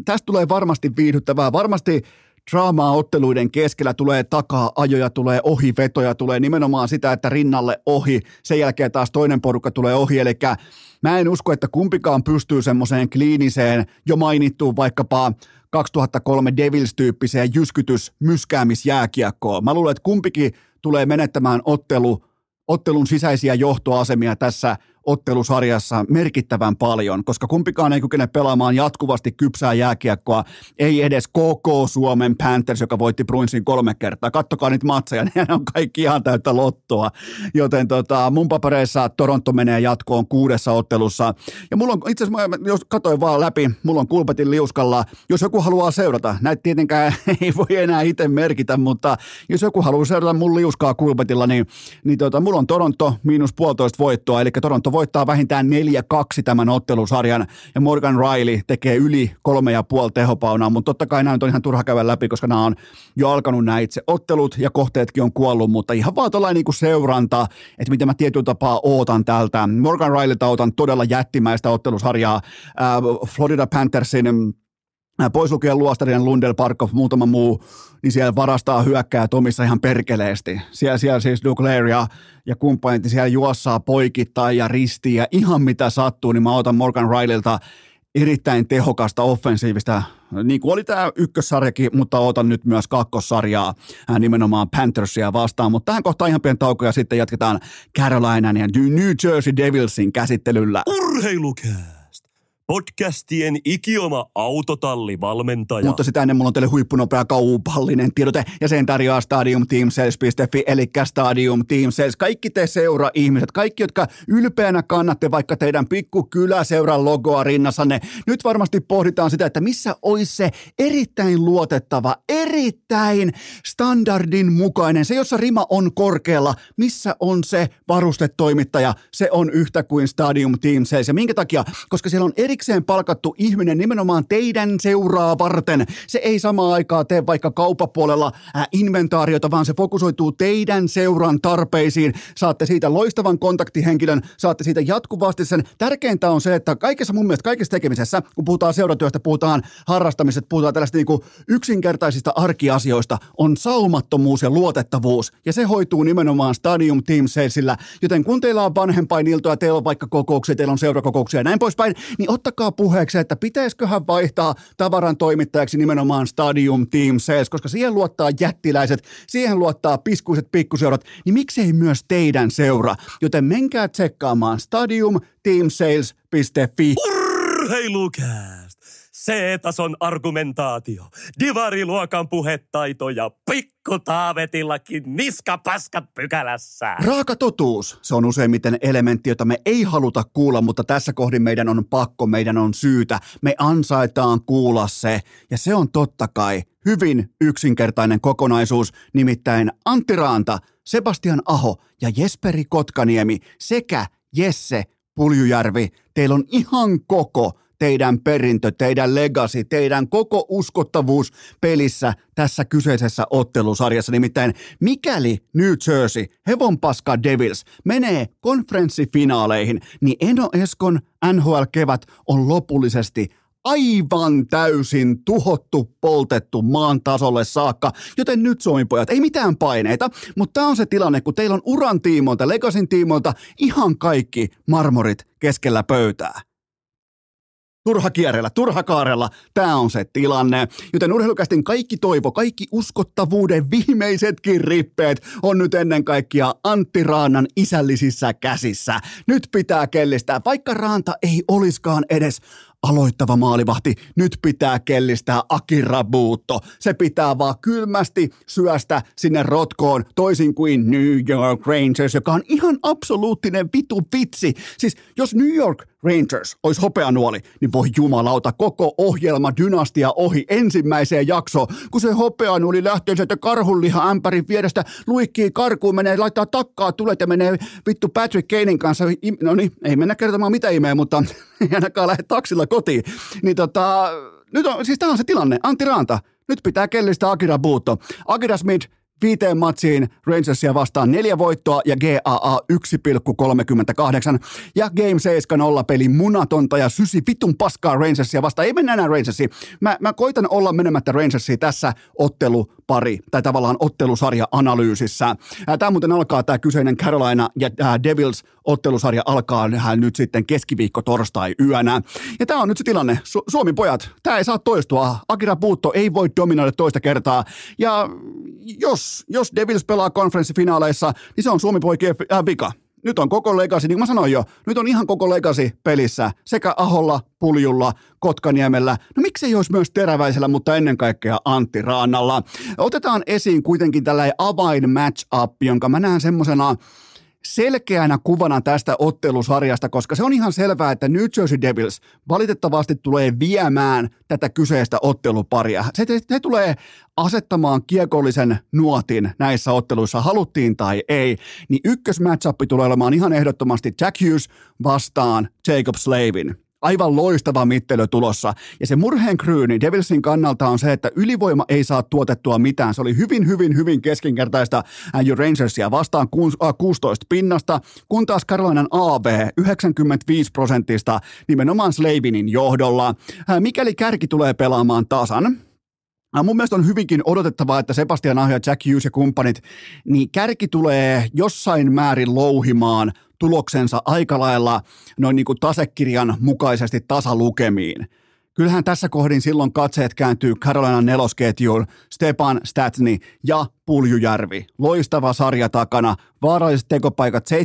tästä tulee varmasti viihdyttävää, varmasti draamaa otteluiden keskellä, tulee takaa ajoja, tulee ohivetoja, tulee nimenomaan sitä, että rinnalle ohi, sen jälkeen taas toinen porukka tulee ohi, eli mä en usko, että kumpikaan pystyy semmoiseen kliiniseen, jo mainittuun vaikkapa 2003 Devils-tyyppiseen jyskytys myskäämisjääkiekkoon. Mä luulen, että kumpikin tulee menettämään ottelu, ottelun sisäisiä johtoasemia tässä – ottelusarjassa merkittävän paljon, koska kumpikaan ei kykene pelaamaan jatkuvasti kypsää jääkiekkoa, ei edes koko Suomen Panthers, joka voitti Bruinsin kolme kertaa. Kattokaa niitä matseja, <laughs> ne on kaikki ihan täyttä lottoa. Joten tota, mun papereissa Toronto menee jatkoon kuudessa ottelussa. Ja mulla on, itse asiassa, jos katsoin vaan läpi, mulla on kulpetin liuskalla. Jos joku haluaa seurata, näitä tietenkään <laughs> ei voi enää itse merkitä, mutta jos joku haluaa seurata mun liuskaa kulpetilla, niin, niin tota, mulla on Toronto miinus puolitoista voittoa, eli Toronto voittaa vähintään 4-2 tämän ottelusarjan ja Morgan Riley tekee yli kolme ja puoli tehopaunaa, mutta totta kai nämä on ihan turha käydä läpi, koska nämä on jo alkanut nämä itse ottelut ja kohteetkin on kuollut, mutta ihan vaan tuollainen niin seuranta, että miten mä tietyllä tapaa ootan tältä. Morgan Rileyltä otan todella jättimäistä ottelusarjaa. Florida Panthersin pois lukien Luostarinen, Lundell, Parkov, muutama muu, niin siellä varastaa hyökkää Tomissa ihan perkeleesti. Siellä, siellä siis Duclair ja, ja kumppanit, niin siellä juossaa poikittain ja ristiin ja ihan mitä sattuu, niin mä otan Morgan Rileylta erittäin tehokasta offensiivista, niin kuin oli tämä ykkössarjakin, mutta otan nyt myös kakkossarjaa nimenomaan Panthersia vastaan. Mutta tähän kohtaan ihan pieni tauko ja sitten jatketaan Carolinan ja New Jersey Devilsin käsittelyllä. Urheilukää! Podcastien ikioma autotallivalmentaja. Mutta sitä ennen mulla on teille huippunopea kaupallinen tiedote ja sen tarjoaa stadiumteamsales.fi eli Stadium Team Sales. Kaikki te seura-ihmiset, kaikki jotka ylpeänä kannatte vaikka teidän pikku kyläseuran logoa rinnassanne. Nyt varmasti pohditaan sitä, että missä olisi se erittäin luotettava, erittäin standardin mukainen, se jossa rima on korkealla, missä on se varustetoimittaja, se on yhtä kuin Stadium Team Sales. Ja minkä takia? Koska siellä on eri erikseen palkattu ihminen nimenomaan teidän seuraa varten. Se ei samaan aikaa tee vaikka kaupapuolella äh, inventaariota, vaan se fokusoituu teidän seuran tarpeisiin. Saatte siitä loistavan kontaktihenkilön, saatte siitä jatkuvasti sen. Tärkeintä on se, että kaikessa mun mielestä kaikessa tekemisessä, kun puhutaan seuratyöstä, puhutaan harrastamisesta, puhutaan tällaista niin kuin yksinkertaisista arkiasioista, on saumattomuus ja luotettavuus. Ja se hoituu nimenomaan Stadium Team Salesillä. Joten kun teillä on vanhempainiltoja, teillä on vaikka kokouksia, teillä on seurakokouksia ja näin poispäin, niin ottakaa puheeksi, että pitäisiköhän vaihtaa tavaran toimittajaksi nimenomaan Stadium Team Sales, koska siihen luottaa jättiläiset, siihen luottaa piskuiset pikkuseurat, niin miksei myös teidän seura? Joten menkää tsekkaamaan stadiumteamsales.fi. Urheilukää! C-tason argumentaatio, divariluokan puhetaito ja pikku taavetillakin niskapaskat pykälässä. Raaka totuus. Se on useimmiten elementti, jota me ei haluta kuulla, mutta tässä kohdin meidän on pakko, meidän on syytä. Me ansaitaan kuulla se. Ja se on totta kai hyvin yksinkertainen kokonaisuus, nimittäin Antti Raanta, Sebastian Aho ja Jesperi Kotkaniemi sekä Jesse Puljujärvi. Teillä on ihan koko teidän perintö, teidän legacy, teidän koko uskottavuus pelissä tässä kyseisessä ottelusarjassa. Nimittäin mikäli New Jersey, hevonpaska Devils, menee konferenssifinaaleihin, niin Eno Eskon NHL-kevät on lopullisesti aivan täysin tuhottu, poltettu maan tasolle saakka, joten nyt Suomi-pojat, ei mitään paineita, mutta tämä on se tilanne, kun teillä on uran tiimoilta, Legasin tiimoilta ihan kaikki marmorit keskellä pöytää. Turha kierrellä, turha kaarella, tämä on se tilanne. Joten urheilukästin kaikki toivo, kaikki uskottavuuden viimeisetkin rippeet on nyt ennen kaikkea Antti Raanan isällisissä käsissä. Nyt pitää kellistää, vaikka Raanta ei oliskaan edes aloittava maalivahti, nyt pitää kellistää Akira Buutto. Se pitää vaan kylmästi syöstä sinne rotkoon, toisin kuin New York Rangers, joka on ihan absoluuttinen vitu vitsi. Siis jos New York Rangers olisi hopeanuoli, niin voi jumalauta koko ohjelma dynastia ohi ensimmäiseen jaksoon, kun se hopeanuoli lähtee sieltä karhunliha ämpärin vierestä, luikkii karkuun, menee, laittaa takkaa, tulee ja menee vittu Patrick Kanein kanssa, no niin, ei mennä kertomaan mitä imeä, mutta <laughs> ei ainakaan lähde taksilla kotiin. Niin tota, nyt on, siis tämä on se tilanne, Antti Raanta, nyt pitää kellistä Akira Buutto. Akira Smith, viiteen matsiin Rangersia vastaan neljä voittoa ja GAA 1,38 ja Game 7 nolla peli munatonta ja sysi vitun paskaa Rangersia vastaan. Ei mennä enää Rangersiin. Mä, mä koitan olla menemättä Rangersiin tässä ottelupari tai tavallaan ottelusarja-analyysissä. Tämä muuten alkaa tämä kyseinen Carolina ja Devils ottelusarja alkaa nyt sitten keskiviikko torstai yönä. Ja tämä on nyt se tilanne. Su- Suomi pojat, tämä ei saa toistua. Akira Puutto ei voi dominoida toista kertaa. Ja jos, jos Devils pelaa konferenssifinaaleissa, niin se on Suomi poikien äh, vika. Nyt on koko legasi, niin kuin mä sanoin jo, nyt on ihan koko legasi pelissä sekä Aholla, Puljulla, Kotkaniemellä. No miksei olisi myös Teräväisellä, mutta ennen kaikkea Antti Raannalla. Otetaan esiin kuitenkin tällainen avain match-up, jonka mä näen semmoisena selkeänä kuvana tästä ottelusarjasta, koska se on ihan selvää, että New Jersey Devils valitettavasti tulee viemään tätä kyseistä otteluparia. Se, se, tulee asettamaan kiekollisen nuotin näissä otteluissa, haluttiin tai ei, niin ykkösmatchappi tulee olemaan ihan ehdottomasti Jack Hughes vastaan Jacob Slavin aivan loistava mittelö tulossa. Ja se murheen kryyni Devilsin kannalta on se, että ylivoima ei saa tuotettua mitään. Se oli hyvin, hyvin, hyvin keskinkertaista New Rangersia vastaan 16 pinnasta, kun taas Carolinan AB 95 prosentista nimenomaan Slavinin johdolla. Mikäli kärki tulee pelaamaan tasan, Mun mielestä on hyvinkin odotettavaa, että Sebastian Ahja, Jack Hughes ja kumppanit, niin kärki tulee jossain määrin louhimaan tuloksensa aika lailla noin niin kuin tasekirjan mukaisesti tasalukemiin. Kyllähän tässä kohdin silloin katseet kääntyy Carolina nelosketjuun, Stepan Statsni ja Puljujärvi. Loistava sarja takana, vaaralliset tekopaikat 7-2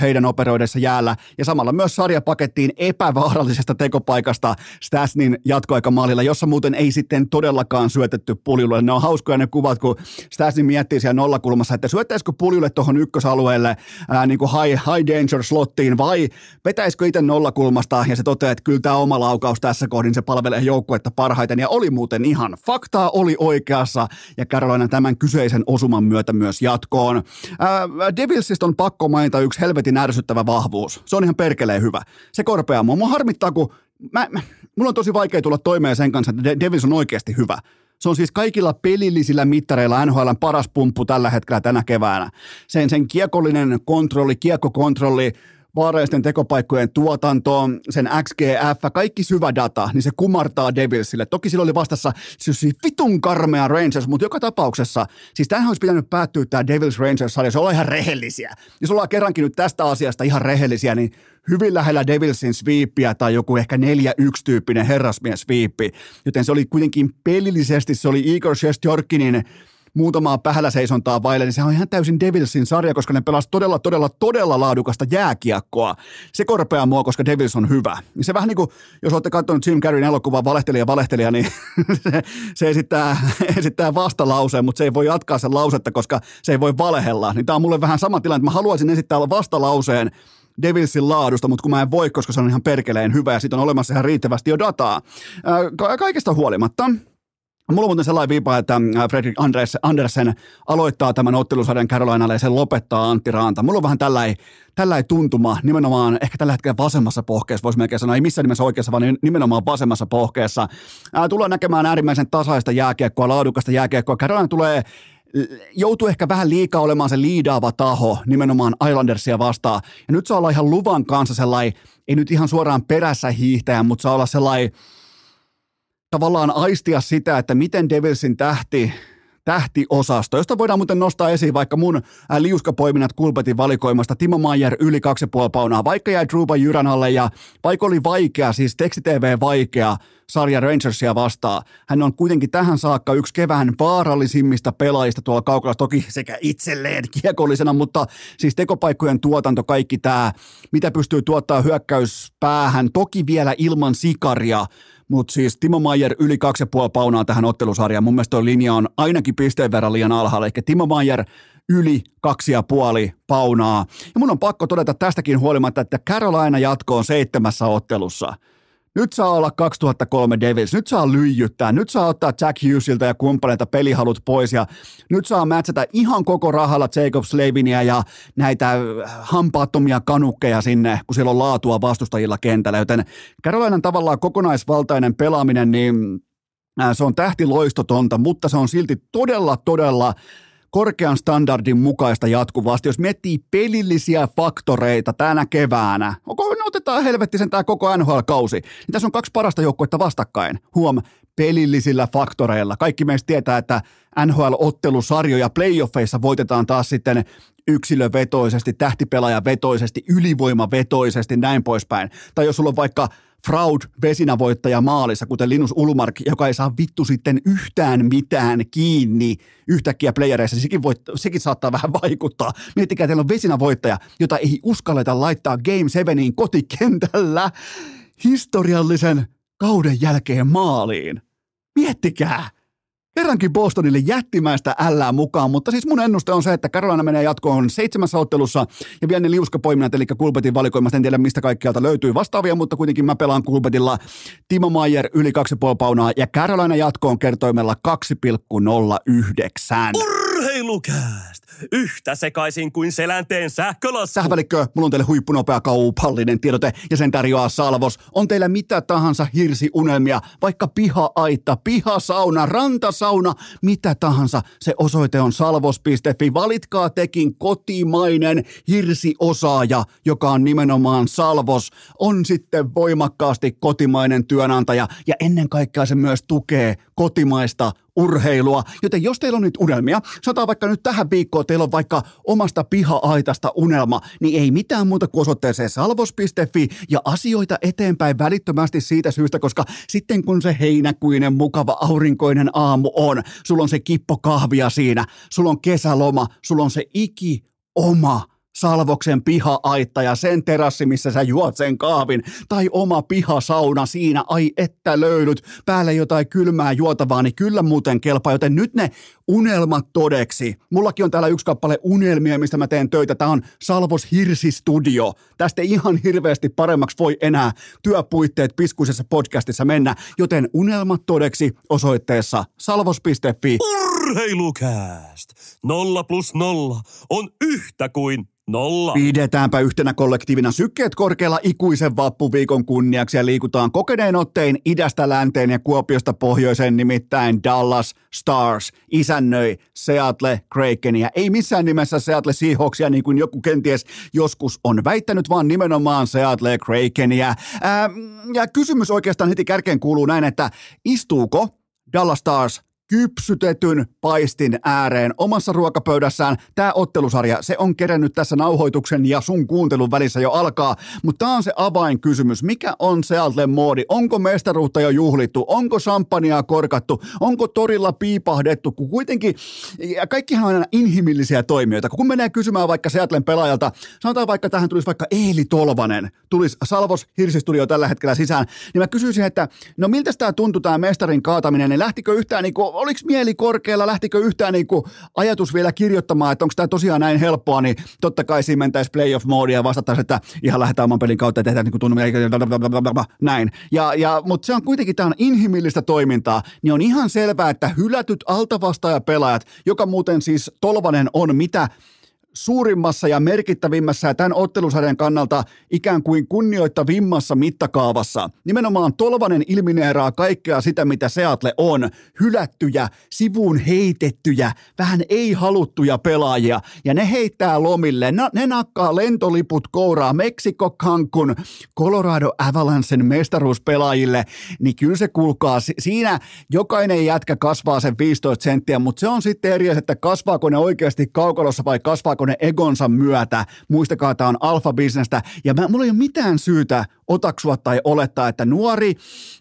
heidän operoidessa jäällä. Ja samalla myös sarja pakettiin epävaarallisesta tekopaikasta Stasnin jatkoaikamaalilla, jossa muuten ei sitten todellakaan syötetty puljulle. Ne on hauskoja ne kuvat, kun Stasnin miettii siellä nollakulmassa, että syöttäisikö puljulle tuohon ykkösalueelle ää, niin kuin high, high danger slottiin vai vetäisikö itse nollakulmasta? Ja se toteaa, että kyllä tämä oma laukaus tässä kohdin se palvelee joukkuetta parhaiten. Ja oli muuten ihan faktaa, oli oikeassa. Ja Carolina tämän kyseisen osuman myötä myös jatkoon. Ää, Devilsistä on pakko mainita yksi helvetin ärsyttävä vahvuus. Se on ihan perkeleen hyvä. Se korpea mua. Mua harmittaa, kun mä, mä, mulla on tosi vaikea tulla toimeen sen kanssa, että Devils on oikeasti hyvä. Se on siis kaikilla pelillisillä mittareilla NHL paras pumppu tällä hetkellä tänä keväänä. Sen, sen kiekollinen kontrolli, kiekkokontrolli, vaarallisten tekopaikkojen tuotanto, sen XGF, kaikki syvä data, niin se kumartaa Devilsille. Toki sillä oli vastassa siis vitun karmea Rangers, mutta joka tapauksessa, siis tähän olisi pitänyt päättyä tämä Devils Rangers-sarja, se on ihan rehellisiä. Jos ollaan kerrankin nyt tästä asiasta ihan rehellisiä, niin hyvin lähellä Devilsin sweepiä tai joku ehkä 4-1 tyyppinen herrasmies sweepi, joten se oli kuitenkin pelillisesti, se oli Igor Shestjorkinin muutamaa pähällä seisontaa vaille, niin se on ihan täysin Devilsin sarja, koska ne pelas todella, todella, todella laadukasta jääkiekkoa. Se korpeaa mua, koska Devils on hyvä. Se vähän niin kuin, jos olette katsonut Jim Carreyn elokuvaa Valehtelija, Valehtelija, niin <laughs> se, se esittää, <laughs> esittää vastalauseen, mutta se ei voi jatkaa sen lausetta, koska se ei voi valehella. Niin tämä on mulle vähän sama tilanne, että mä haluaisin esittää vastalauseen, Devilsin laadusta, mutta kun mä en voi, koska se on ihan perkeleen hyvä ja siitä on olemassa ihan riittävästi jo dataa. Ka- kaikesta huolimatta, Mulla on muuten sellainen viipa, että Fredrik Andres, Andersen aloittaa tämän ottelusarjan Carolinalle ja sen lopettaa Antti Raanta. Mulla on vähän tällainen tällä tuntuma nimenomaan ehkä tällä hetkellä vasemmassa pohkeessa, voisi melkein sanoa, ei missään nimessä oikeassa, vaan nimenomaan vasemmassa pohkeessa. Ää, tullaan näkemään äärimmäisen tasaista jääkiekkoa, laadukasta jääkiekkoa. Carolina tulee joutuu ehkä vähän liikaa olemaan se liidaava taho nimenomaan Islandersia vastaan. Ja nyt saa olla ihan luvan kanssa sellainen, ei nyt ihan suoraan perässä hiihtäjä, mutta saa olla sellainen tavallaan aistia sitä, että miten Devilsin tähti tähtiosasto, josta voidaan muuten nostaa esiin vaikka mun äh, liuskapoiminnat Kulpetin valikoimasta. Timo Maier yli 2,5 paunaa, vaikka jäi Druba Jyrän alle ja vaikka oli vaikea, siis tekstitv vaikea sarja Rangersia vastaan, hän on kuitenkin tähän saakka yksi kevään vaarallisimmista pelaajista tuolla kaukalla, toki sekä itselleen kiekollisena, mutta siis tekopaikkojen tuotanto, kaikki tämä, mitä pystyy tuottaa hyökkäyspäähän, toki vielä ilman sikaria, mutta siis Timo Maier yli 2,5 paunaa tähän ottelusarjaan. Mun mielestä linja on ainakin pisteen verran liian alhaalla. Eli Timo Maier yli kaksi ja puoli paunaa. Ja mun on pakko todeta tästäkin huolimatta, että Carolina jatkoon seitsemässä ottelussa – nyt saa olla 2003 Devils, nyt saa lyijyttää, nyt saa ottaa Jack Hughesilta ja kumppaneita pelihalut pois ja nyt saa mätsätä ihan koko rahalla Jacob Slavinia ja näitä hampaattomia kanukkeja sinne, kun siellä on laatua vastustajilla kentällä, joten Carolinan tavallaan kokonaisvaltainen pelaaminen, niin se on tähtiloistotonta, mutta se on silti todella, todella korkean standardin mukaista jatkuvasti. Jos miettii pelillisiä faktoreita tänä keväänä, onko ne otetaan helvettisen tämä koko NHL-kausi, niin tässä on kaksi parasta joukkuetta vastakkain. Huom, pelillisillä faktoreilla. Kaikki meistä tietää, että NHL-ottelusarjoja playoffeissa voitetaan taas sitten yksilövetoisesti, tähtipelaajavetoisesti, ylivoimavetoisesti, näin poispäin. Tai jos sulla on vaikka fraud vesinävoittaja maalissa, kuten Linus Ulmark, joka ei saa vittu sitten yhtään mitään kiinni yhtäkkiä playereissa, sekin, voit, sekin saattaa vähän vaikuttaa. Miettikää, teillä on vesinävoittaja, jota ei uskalleta laittaa Game 7 kotikentällä historiallisen kauden jälkeen maaliin. Miettikää! Kerrankin Bostonille jättimäistä ällää mukaan, mutta siis mun ennuste on se, että Carolina menee jatkoon seitsemässä ottelussa ja vielä ne liuskapoiminnat, eli Kulpetin valikoimasta, en tiedä mistä kaikkialta löytyy vastaavia, mutta kuitenkin mä pelaan Kulpetilla Timo Maier yli 2,5 paunaa ja Carolina jatkoon kertoimella 2,09. Urheilukääst! Yhtä sekaisin kuin selänteen sähkölasku. Tähän välikköön, mulla on teille huippunopea kaupallinen tiedote ja sen tarjoaa Salvos. On teillä mitä tahansa hirsiunelmia, vaikka piha-aita, pihasauna, rantasauna, mitä tahansa. Se osoite on salvos.fi. Valitkaa tekin kotimainen hirsiosaaja, joka on nimenomaan Salvos. On sitten voimakkaasti kotimainen työnantaja ja ennen kaikkea se myös tukee kotimaista urheilua. Joten jos teillä on nyt unelmia, sanotaan vaikka nyt tähän viikkoon teillä on vaikka omasta piha-aitasta unelma, niin ei mitään muuta kuin osoitteeseen salvos.fi ja asioita eteenpäin välittömästi siitä syystä, koska sitten kun se heinäkuinen mukava aurinkoinen aamu on, sulla on se kippo kahvia siinä, sulla on kesäloma, sulla on se iki oma Salvoksen piha-aitta ja sen terassi, missä sä juot sen kahvin, tai oma pihasauna siinä, ai että löydyt, päälle jotain kylmää juotavaa, niin kyllä muuten kelpaa, joten nyt ne unelmat todeksi. Mullakin on täällä yksi kappale unelmia, mistä mä teen töitä. Tämä on Salvos Hirsi Studio. Tästä ihan hirveästi paremmaksi voi enää työpuitteet piskuisessa podcastissa mennä, joten unelmat todeksi osoitteessa salvos.fi. Urheilukääst! Nolla plus nolla on yhtä kuin Nolla. Pidetäänpä yhtenä kollektiivina sykkeet korkealla ikuisen vappuviikon kunniaksi ja liikutaan kokeneen ottein idästä länteen ja Kuopiosta pohjoiseen nimittäin Dallas Stars isännöi Seattle Krakenia. Ei missään nimessä Seattle Seahawksia niin kuin joku kenties joskus on väittänyt, vaan nimenomaan Seattle Krakenia. Ää, ja kysymys oikeastaan heti kärkeen kuuluu näin, että istuuko Dallas Stars kypsytetyn paistin ääreen omassa ruokapöydässään. Tämä ottelusarja, se on kerännyt tässä nauhoituksen ja sun kuuntelun välissä jo alkaa, mutta tämä on se avainkysymys. Mikä on Seattle moodi? Onko mestaruutta jo juhlittu? Onko champagnea korkattu? Onko torilla piipahdettu? Kun kuitenkin, ja kaikkihan on aina inhimillisiä toimijoita. Kun menee kysymään vaikka Seattlen pelaajalta, sanotaan vaikka tähän tulisi vaikka Eeli Tolvanen, tulisi Salvos Hirsistudio tällä hetkellä sisään, niin mä kysyisin, että no miltä tämä tuntui tämä mestarin kaataminen, niin lähtikö yhtään niin kuin oliko mieli korkealla, lähtikö yhtään niin kuin ajatus vielä kirjoittamaan, että onko tämä tosiaan näin helppoa, niin totta kai siinä mentäisiin playoff modia ja vastattaisiin, että ihan lähdetään oman pelin kautta ja tehdään niin tunnumia, näin. Ja, ja, mutta se on kuitenkin, tämä on inhimillistä toimintaa, niin on ihan selvää, että hylätyt altavastaajapelaajat, joka muuten siis Tolvanen on mitä suurimmassa ja merkittävimmässä ja tämän ottelusarjan kannalta ikään kuin kunnioittavimmassa mittakaavassa. Nimenomaan Tolvanen ilmineeraa kaikkea sitä, mitä Seattle on. Hylättyjä, sivuun heitettyjä, vähän ei-haluttuja pelaajia. Ja ne heittää lomille, ne, ne nakkaa lentoliput kouraa Meksiko, Cancun, Colorado Avalancen mestaruuspelaajille. Niin kyllä se kuulkaa, siinä jokainen jätkä kasvaa sen 15 senttiä, mutta se on sitten eri että kasvaako ne oikeasti kaukalossa vai kasvaako ne egonsa myötä. Muistakaa, tämä on alfa-bisnestä. Ja mä, mulla ei ole mitään syytä otaksua tai olettaa, että nuori,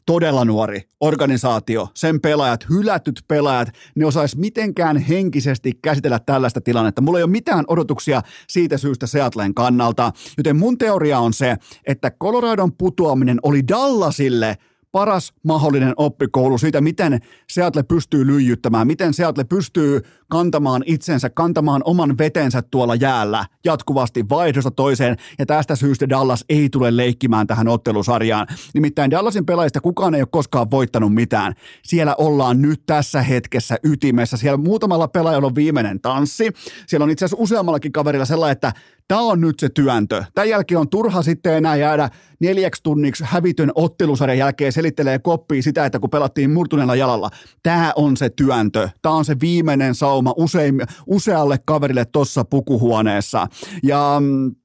todella nuori organisaatio, sen pelaajat, hylätyt pelaajat, ne osais mitenkään henkisesti käsitellä tällaista tilannetta. Mulla ei ole mitään odotuksia siitä syystä Seattlen kannalta. Joten mun teoria on se, että Coloradon putoaminen oli Dallasille – paras mahdollinen oppikoulu siitä, miten Seattle pystyy lyijyttämään, miten Seattle pystyy kantamaan itsensä, kantamaan oman vetensä tuolla jäällä jatkuvasti vaihdosta toiseen, ja tästä syystä Dallas ei tule leikkimään tähän ottelusarjaan. Nimittäin Dallasin pelaajista kukaan ei ole koskaan voittanut mitään. Siellä ollaan nyt tässä hetkessä ytimessä. Siellä muutamalla pelaajalla on viimeinen tanssi. Siellä on itse asiassa useammallakin kaverilla sellainen, että tämä on nyt se työntö. Tämän jälkeen on turha sitten enää jäädä neljäksi tunniksi hävitön ottelusarjan jälkeen selittelee koppia sitä, että kun pelattiin murtuneella jalalla. Tämä on se työntö. Tämä on se viimeinen sauma usein, usealle kaverille tuossa pukuhuoneessa. Ja mm,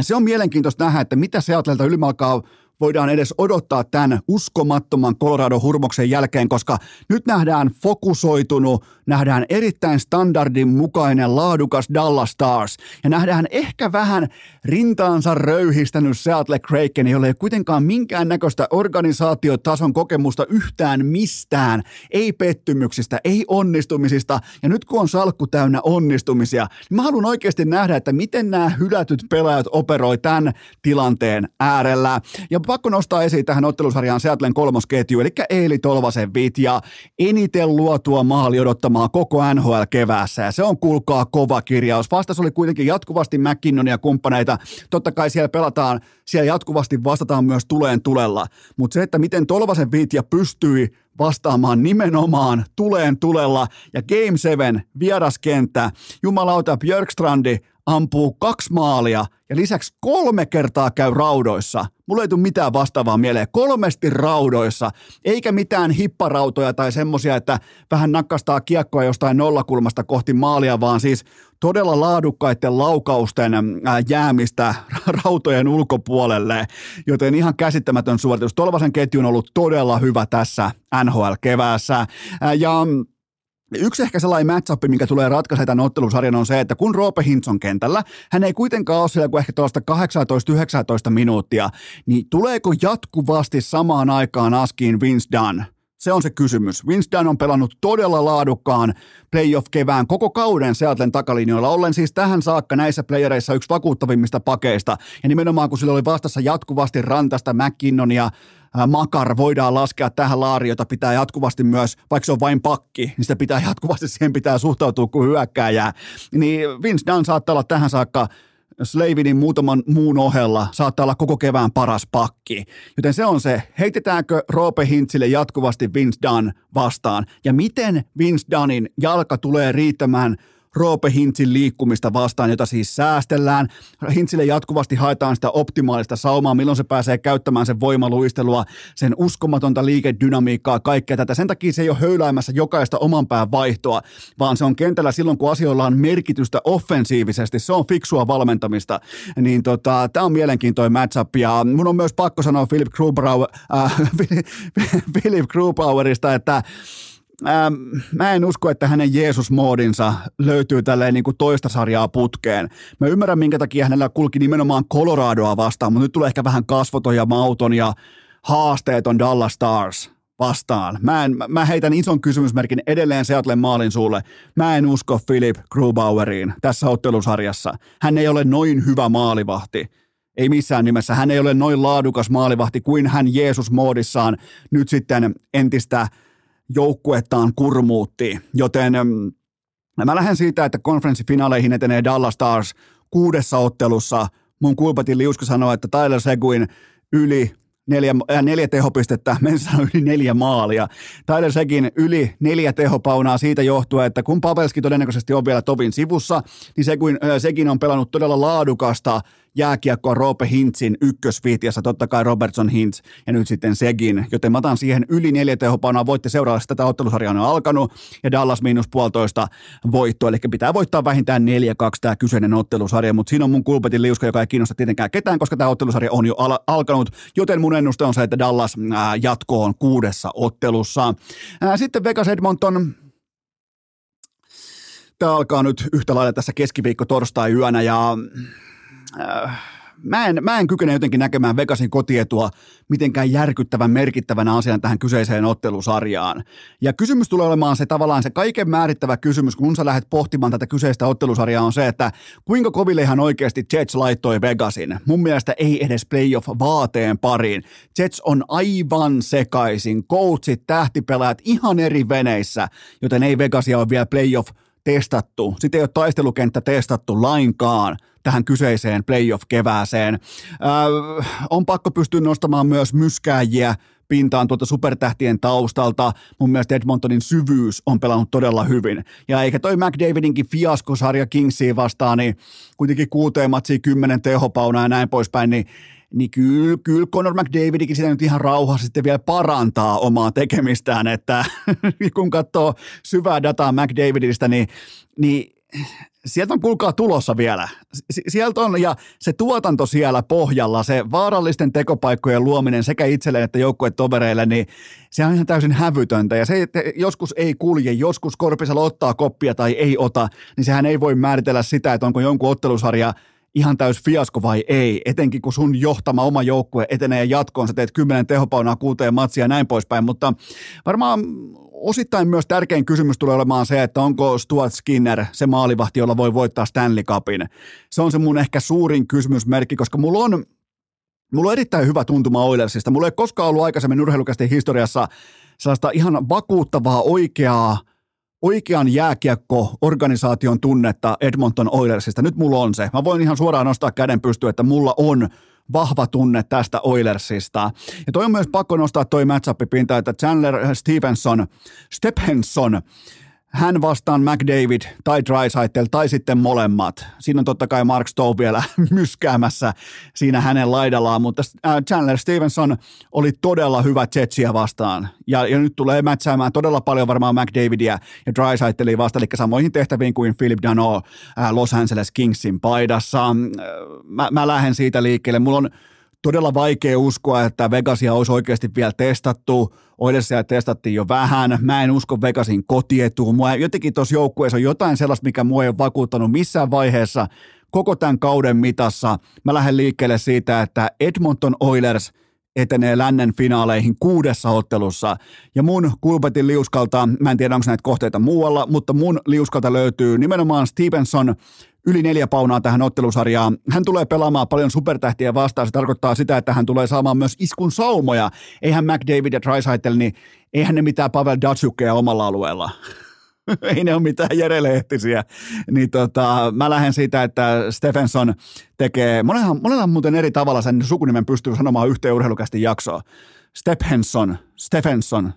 se on mielenkiintoista nähdä, että mitä Seatlelta ylimalkaa voidaan edes odottaa tämän uskomattoman Colorado-hurmoksen jälkeen, koska nyt nähdään fokusoitunut, nähdään erittäin standardin mukainen laadukas Dallas Stars. Ja nähdään ehkä vähän rintaansa röyhistänyt Seattle Kraken, jolle ei kuitenkaan minkään näköistä organisaatiotason kokemusta yhtään mistään, ei pettymyksistä, ei onnistumisista. Ja nyt kun on salkku täynnä onnistumisia, niin mä haluan oikeasti nähdä, että miten nämä hylätyt pelaajat operoi tämän tilanteen äärellä. Ja pakko nostaa esiin tähän ottelusarjaan Seattlen kolmosketju, eli Eeli Tolvasen vit ja eniten luotua maali odottamaan koko NHL keväässä. Ja se on kuulkaa kova kirjaus. Vastas oli kuitenkin jatkuvasti McKinnon ja kumppaneita. Totta kai siellä pelataan, siellä jatkuvasti vastataan myös tuleen tulella. Mutta se, että miten Tolvasen viitja pystyi vastaamaan nimenomaan tuleen tulella ja Game 7 vieraskenttä. Jumalauta Björkstrandi ampuu kaksi maalia ja lisäksi kolme kertaa käy raudoissa. Mulla ei tule mitään vastaavaa mieleen. Kolmesti raudoissa, eikä mitään hipparautoja tai semmosia, että vähän nakastaa kiekkoa jostain nollakulmasta kohti maalia, vaan siis todella laadukkaiden laukausten jäämistä <laughs> rautojen ulkopuolelle, joten ihan käsittämätön suoritus. Tolvasen ketju on ollut todella hyvä tässä NHL-keväässä. Ja Yksi ehkä sellainen matchup, mikä tulee ratkaisemaan tämän ottelusarjan on se, että kun Roope Hintz on kentällä, hän ei kuitenkaan ole siellä kuin ehkä tuollaista 18-19 minuuttia, niin tuleeko jatkuvasti samaan aikaan askiin Vince Dunn? Se on se kysymys. Dunn on pelannut todella laadukkaan playoff-kevään koko kauden Seattlen takalinjoilla, ollen siis tähän saakka näissä playereissa yksi vakuuttavimmista pakeista. Ja nimenomaan kun sillä oli vastassa jatkuvasti Rantasta, McKinnonia, Makar voidaan laskea tähän laariin, jota pitää jatkuvasti myös, vaikka se on vain pakki, niin sitä pitää <laughs> jatkuvasti siihen pitää suhtautua kuin hyökkääjää. Niin Vince Dunn saattaa olla tähän saakka Slavinin muutaman muun ohella saattaa olla koko kevään paras pakki. Joten se on se, heitetäänkö Roope Hintzille jatkuvasti Vince Dunn vastaan ja miten Vince Dunnin jalka tulee riittämään – Roope Hintsin liikkumista vastaan, jota siis säästellään. Hintsille jatkuvasti haetaan sitä optimaalista saumaa, milloin se pääsee käyttämään sen voimaluistelua, sen uskomatonta liikedynamiikkaa, kaikkea tätä. Sen takia se ei ole höyläämässä jokaista oman pään vaihtoa, vaan se on kentällä silloin, kun asioilla on merkitystä offensiivisesti. Se on fiksua valmentamista. Niin tota, tämä on mielenkiintoinen matchup ja mun on myös pakko sanoa Philip Grubauer, äh, <laughs> Philip Grubauerista, että ähm, mä en usko, että hänen Jeesus-moodinsa löytyy tälleen niin kuin toista sarjaa putkeen. Mä ymmärrän, minkä takia hänellä kulki nimenomaan Coloradoa vastaan, mutta nyt tulee ehkä vähän kasvoton ja mauton ja haasteeton Dallas Stars vastaan. Mä, en, mä heitän ison kysymysmerkin edelleen Seattlen maalin suulle. Mä en usko Philip Grubaueriin tässä ottelusarjassa. Hän ei ole noin hyvä maalivahti. Ei missään nimessä. Hän ei ole noin laadukas maalivahti kuin hän Jeesus-moodissaan nyt sitten entistä joukkuettaan kurmuutti, joten mm, mä lähden siitä, että konferenssifinaaleihin etenee Dallas Stars kuudessa ottelussa. Mun kulpatin liuska sanoo, että Tyler Seguin yli neljä, äh, neljä tehopistettä, <laughs> Mensa yli neljä maalia. Tyler Segin yli neljä tehopaunaa siitä johtuen, että kun Pavelski todennäköisesti on vielä Tovin sivussa, niin Seguin, äh, Segin on pelannut todella laadukasta jääkiekkoa Roope Hintzin ykkösviitiassa, totta kai Robertson Hintz ja nyt sitten Segin, joten mä otan siihen yli neljä tehopaunaa, voitte seurata, tätä ottelusarjaa on alkanut. Ja Dallas miinus puolitoista voittoa, eli pitää voittaa vähintään 4-2 tämä kyseinen ottelusarja, mutta siinä on mun kulpetin liuska, joka ei kiinnosta tietenkään ketään, koska tämä ottelusarja on jo al- alkanut, joten mun ennuste on se, että Dallas ää, jatkoon kuudessa ottelussa. Ää, sitten Vegas Edmonton, Tämä alkaa nyt yhtä lailla tässä keskiviikko torstai yönä ja äh, mä en, mä en kykene jotenkin näkemään Vegasin kotietua mitenkään järkyttävän merkittävänä asiana tähän kyseiseen ottelusarjaan. Ja kysymys tulee olemaan se tavallaan se kaiken määrittävä kysymys, kun sä lähdet pohtimaan tätä kyseistä ottelusarjaa, on se, että kuinka koville ihan oikeasti Jets laittoi Vegasin. Mun mielestä ei edes playoff-vaateen pariin. Jets on aivan sekaisin. Coachit, tähtipelaajat ihan eri veneissä, joten ei Vegasia ole vielä playoff testattu. Sitten ei ole taistelukenttä testattu lainkaan tähän kyseiseen playoff-kevääseen. Äh, on pakko pystyä nostamaan myös myskääjiä pintaan tuolta supertähtien taustalta. Mun mielestä Edmontonin syvyys on pelannut todella hyvin. Ja eikä toi McDavidinkin fiaskosarja Kingsiin vastaan, niin kuitenkin kuuteen matsiin kymmenen tehopaunaa ja näin poispäin, niin niin kyllä, kyllä Conor McDavidikin sitä nyt ihan rauhassa sitten vielä parantaa omaa tekemistään, että <laughs> kun katsoo syvää dataa McDavidistä, niin, niin sieltä on kuulkaa tulossa vielä. Sieltä on, ja se tuotanto siellä pohjalla, se vaarallisten tekopaikkojen luominen sekä itselleen että joukkuetovereille, niin se on ihan täysin hävytöntä. Ja se, että joskus ei kulje, joskus Korpisalo ottaa koppia tai ei ota, niin sehän ei voi määritellä sitä, että onko jonkun ottelusarja – ihan täys fiasko vai ei, etenkin kun sun johtama oma joukkue etenee jatkoon, sä teet kymmenen tehopaunaa kuuteen matsia ja näin poispäin, mutta varmaan osittain myös tärkein kysymys tulee olemaan se, että onko Stuart Skinner se maalivahti, jolla voi voittaa Stanley Cupin. Se on se mun ehkä suurin kysymysmerkki, koska mulla on Mulla on erittäin hyvä tuntuma Oilersista. Mulla ei koskaan ollut aikaisemmin urheilukästi historiassa sellaista ihan vakuuttavaa, oikeaa oikean jääkiekko-organisaation tunnetta Edmonton Oilersista. Nyt mulla on se. Mä voin ihan suoraan nostaa käden pystyyn, että mulla on vahva tunne tästä Oilersista. Ja toi on myös pakko nostaa toi matchup pinta, että Chandler Stevenson, Stephenson, hän vastaan McDavid tai Drysaitel tai sitten molemmat. Siinä on totta kai Mark Stowe vielä <laughs> myskäämässä siinä hänen laidallaan, mutta äh, Chandler Stevenson oli todella hyvä Jetsiä vastaan. Ja, ja nyt tulee mätsäämään todella paljon varmaan McDavidia ja Drysaitelia vastaan, eli samoihin tehtäviin kuin Philip Dano äh, Los Angeles Kingsin paidassa. Äh, mä, mä lähden siitä liikkeelle. Mulla on todella vaikea uskoa, että Vegasia olisi oikeasti vielä testattu. Oilersia testattiin jo vähän. Mä en usko Vegasin kotietuun. Mua jotenkin tuossa joukkueessa on jotain sellaista, mikä mua ei ole vakuuttanut missään vaiheessa koko tämän kauden mitassa. Mä lähden liikkeelle siitä, että Edmonton Oilers etenee lännen finaaleihin kuudessa ottelussa. Ja mun kulpetin liuskalta, mä en tiedä onko näitä kohteita muualla, mutta mun liuskalta löytyy nimenomaan Stevenson yli neljä paunaa tähän ottelusarjaan. Hän tulee pelaamaan paljon supertähtiä vastaan. Se tarkoittaa sitä, että hän tulee saamaan myös iskun saumoja. Eihän McDavid ja Drysaitel, niin eihän ne mitään Pavel Datsukkeja omalla alueella. <laughs> ei ne ole mitään järelehtisiä. Niin tota, mä lähden siitä, että Stephenson tekee, monella, monella muuten eri tavalla sen sukunimen pystyy sanomaan yhteen urheilukästi jaksoa. Stephenson, Stephenson,